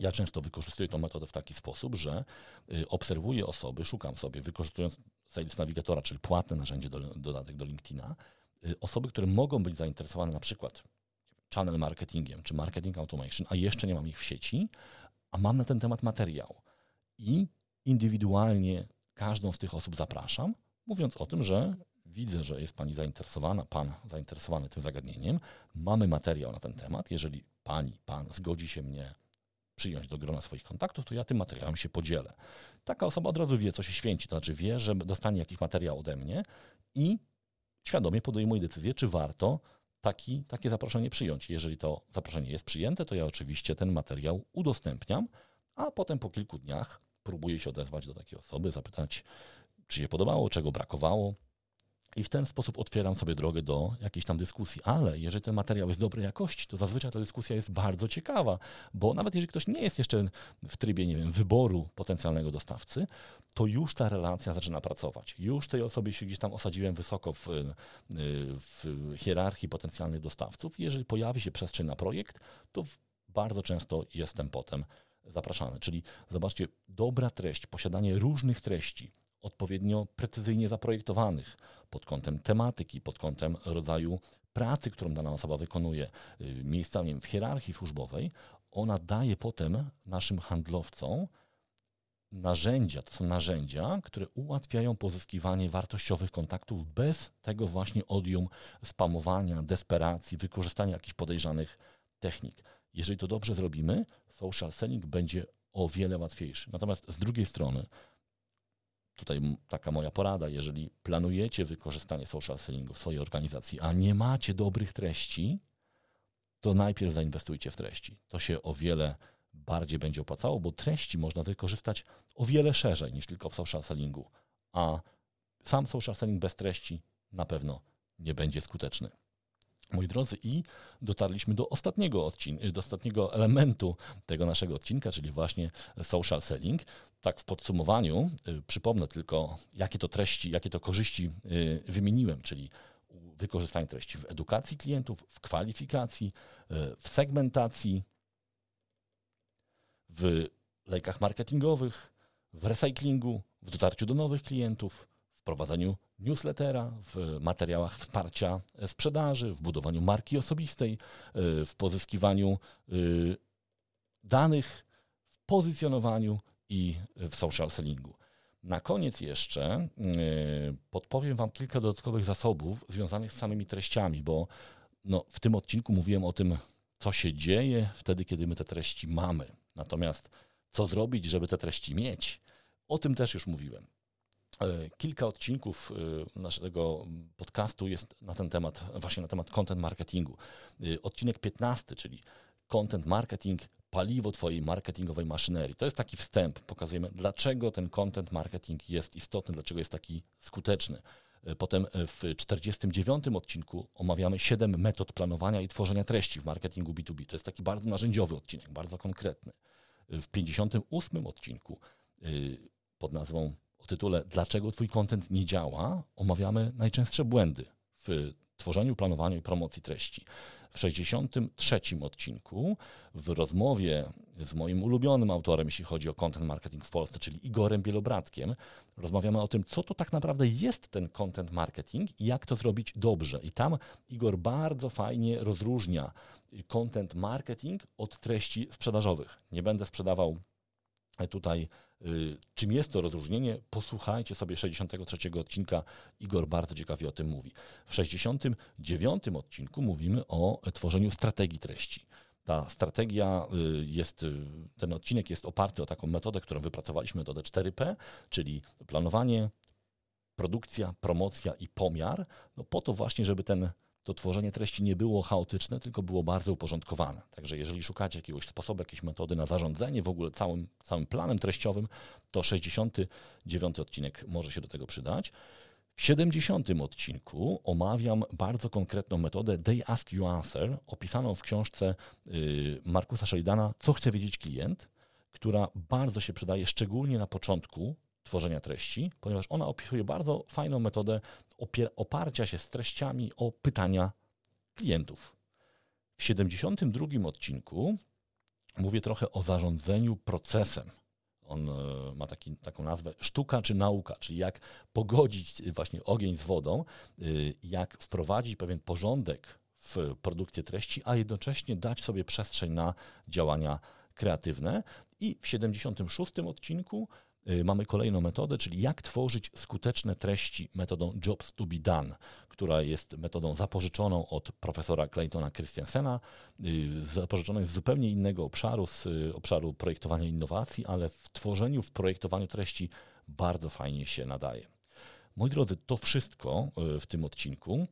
ja często wykorzystuję tę metodę w taki sposób, że y, obserwuję osoby, szukam sobie, wykorzystując Sales Navigatora, czyli płatne narzędzie do, dodatek do LinkedIna, y, osoby, które mogą być zainteresowane na przykład channel marketingiem czy marketing automation, a jeszcze nie mam ich w sieci, a mam na ten temat materiał. I indywidualnie każdą z tych osób zapraszam, mówiąc o tym, że widzę, że jest Pani zainteresowana, Pan zainteresowany tym zagadnieniem, mamy materiał na ten temat. Jeżeli Pani, Pan zgodzi się mnie przyjąć do grona swoich kontaktów, to ja tym materiałem się podzielę. Taka osoba od razu wie, co się święci, to znaczy wie, że dostanie jakiś materiał ode mnie i świadomie podejmuje decyzję, czy warto taki, takie zaproszenie przyjąć. Jeżeli to zaproszenie jest przyjęte, to ja oczywiście ten materiał udostępniam, a potem po kilku dniach próbuję się odezwać do takiej osoby, zapytać, czy się podobało, czego brakowało, i w ten sposób otwieram sobie drogę do jakiejś tam dyskusji. Ale jeżeli ten materiał jest dobrej jakości, to zazwyczaj ta dyskusja jest bardzo ciekawa, bo nawet jeżeli ktoś nie jest jeszcze w trybie, nie wiem, wyboru potencjalnego dostawcy, to już ta relacja zaczyna pracować. Już tej osobie się gdzieś tam osadziłem wysoko w, w hierarchii potencjalnych dostawców. Jeżeli pojawi się przestrzeń na projekt, to bardzo często jestem potem zapraszany. Czyli zobaczcie, dobra treść, posiadanie różnych treści, odpowiednio precyzyjnie zaprojektowanych pod kątem tematyki, pod kątem rodzaju pracy, którą dana osoba wykonuje, y, miejsca wiem, w hierarchii służbowej, ona daje potem naszym handlowcom narzędzia, to są narzędzia, które ułatwiają pozyskiwanie wartościowych kontaktów bez tego właśnie odium spamowania, desperacji, wykorzystania jakichś podejrzanych technik. Jeżeli to dobrze zrobimy, social selling będzie o wiele łatwiejszy. Natomiast z drugiej strony, tutaj taka moja porada, jeżeli planujecie wykorzystanie social sellingu w swojej organizacji, a nie macie dobrych treści, to najpierw zainwestujcie w treści. To się o wiele bardziej będzie opłacało, bo treści można wykorzystać o wiele szerzej niż tylko w social sellingu, a sam social selling bez treści na pewno nie będzie skuteczny. Moi drodzy, i dotarliśmy do ostatniego odcinka, do ostatniego elementu tego naszego odcinka, czyli właśnie social selling. Tak w podsumowaniu y, przypomnę tylko, jakie to treści, jakie to korzyści y, wymieniłem, czyli wykorzystanie treści w edukacji klientów, w kwalifikacji, y, w segmentacji, w lejkach marketingowych, w recyklingu, w dotarciu do nowych klientów, w prowadzeniu newslettera, w materiałach wsparcia sprzedaży, w budowaniu marki osobistej, w pozyskiwaniu danych, w pozycjonowaniu i w social sellingu. Na koniec jeszcze podpowiem Wam kilka dodatkowych zasobów związanych z samymi treściami, bo no, w tym odcinku mówiłem o tym, co się dzieje wtedy, kiedy my te treści mamy. Natomiast co zrobić, żeby te treści mieć, o tym też już mówiłem. E, kilka odcinków e, naszego podcastu jest na ten temat, właśnie na temat content marketingu. E, odcinek 15, czyli content marketing, paliwo Twojej marketingowej maszynerii. To jest taki wstęp. Pokazujemy, dlaczego ten content marketing jest istotny, dlaczego jest taki skuteczny. Potem w 49 odcinku omawiamy 7 metod planowania i tworzenia treści w marketingu B2B. To jest taki bardzo narzędziowy odcinek, bardzo konkretny. W 58 odcinku pod nazwą o tytule Dlaczego Twój kontent nie działa, omawiamy najczęstsze błędy w tworzeniu, planowaniu i promocji treści. W 63 odcinku, w rozmowie z moim ulubionym autorem, jeśli chodzi o content marketing w Polsce, czyli Igorem Bielobratkiem, rozmawiamy o tym, co to tak naprawdę jest ten content marketing i jak to zrobić dobrze. I tam Igor bardzo fajnie rozróżnia content marketing od treści sprzedażowych. Nie będę sprzedawał tutaj czym jest to rozróżnienie? Posłuchajcie sobie 63 odcinka. Igor bardzo ciekawie o tym mówi. W 69 odcinku mówimy o tworzeniu strategii treści. Ta strategia y, jest, y, ten odcinek jest oparty o taką metodę, którą wypracowaliśmy, metodę 4P, czyli planowanie, produkcja, promocja i pomiar, no po to właśnie, żeby ten to tworzenie treści nie było chaotyczne, tylko było bardzo uporządkowane. Także jeżeli szukacie jakiegoś sposobu, jakiejś metody na zarządzanie w ogóle całym, całym planem treściowym, to 69 odcinek może się do tego przydać. W 70 odcinku omawiam bardzo konkretną metodę They Ask You Answer, opisaną w książce y, Markusa Sheridana Co chce wiedzieć klient, która bardzo się przydaje szczególnie na początku tworzenia treści, ponieważ ona opisuje bardzo fajną metodę oparcia się z treściami o pytania klientów. W 72 odcinku mówię trochę o zarządzaniu procesem. On e, ma taki, taką nazwę sztuka czy nauka, czyli jak pogodzić właśnie ogień z wodą, e, jak wprowadzić pewien porządek w produkcję treści, a jednocześnie dać sobie przestrzeń na działania kreatywne. I w 76 odcinku mamy kolejną metodę, czyli jak tworzyć skuteczne treści metodą Jobs to be done, która jest metodą zapożyczoną od profesora Claytona Christiansena, y, zapożyczoną z zupełnie innego obszaru, z y, obszaru projektowania innowacji, ale w tworzeniu, w projektowaniu treści bardzo fajnie się nadaje. Moi drodzy, to wszystko w tym odcinku.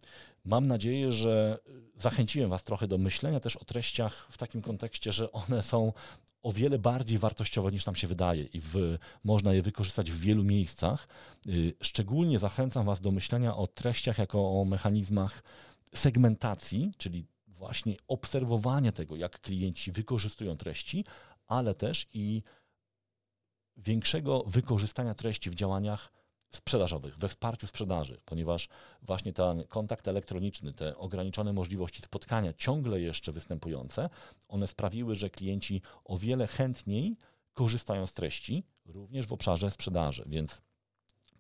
Mam nadzieję, że zachęciłem Was trochę do myślenia też o treściach w takim kontekście, że one są o wiele bardziej wartościowe niż nam się wydaje i w, można je wykorzystać w wielu miejscach. Y, szczególnie zachęcam Was do myślenia o treściach jako o mechanizmach segmentacji, czyli właśnie obserwowania tego, jak klienci wykorzystują treści, ale też i większego wykorzystania treści w działaniach sprzedażowych, we wsparciu sprzedaży, ponieważ właśnie ten kontakt elektroniczny, te ograniczone możliwości spotkania ciągle jeszcze występujące, one sprawiły, że klienci o wiele chętniej korzystają z treści, również w obszarze sprzedaży. Więc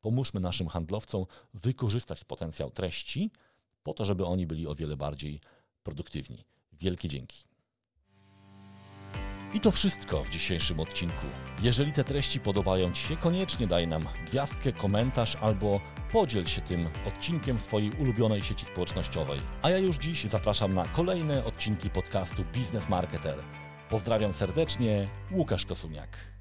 pomóżmy naszym handlowcom wykorzystać potencjał treści po to, żeby oni byli o wiele bardziej produktywni. Wielkie dzięki. I to wszystko w dzisiejszym odcinku. Jeżeli te treści podobają Ci się, koniecznie daj nam gwiazdkę, komentarz albo podziel się tym odcinkiem w swojej ulubionej sieci społecznościowej. A ja już dziś zapraszam na kolejne odcinki podcastu Business Marketer. Pozdrawiam serdecznie, Łukasz Kosuniak.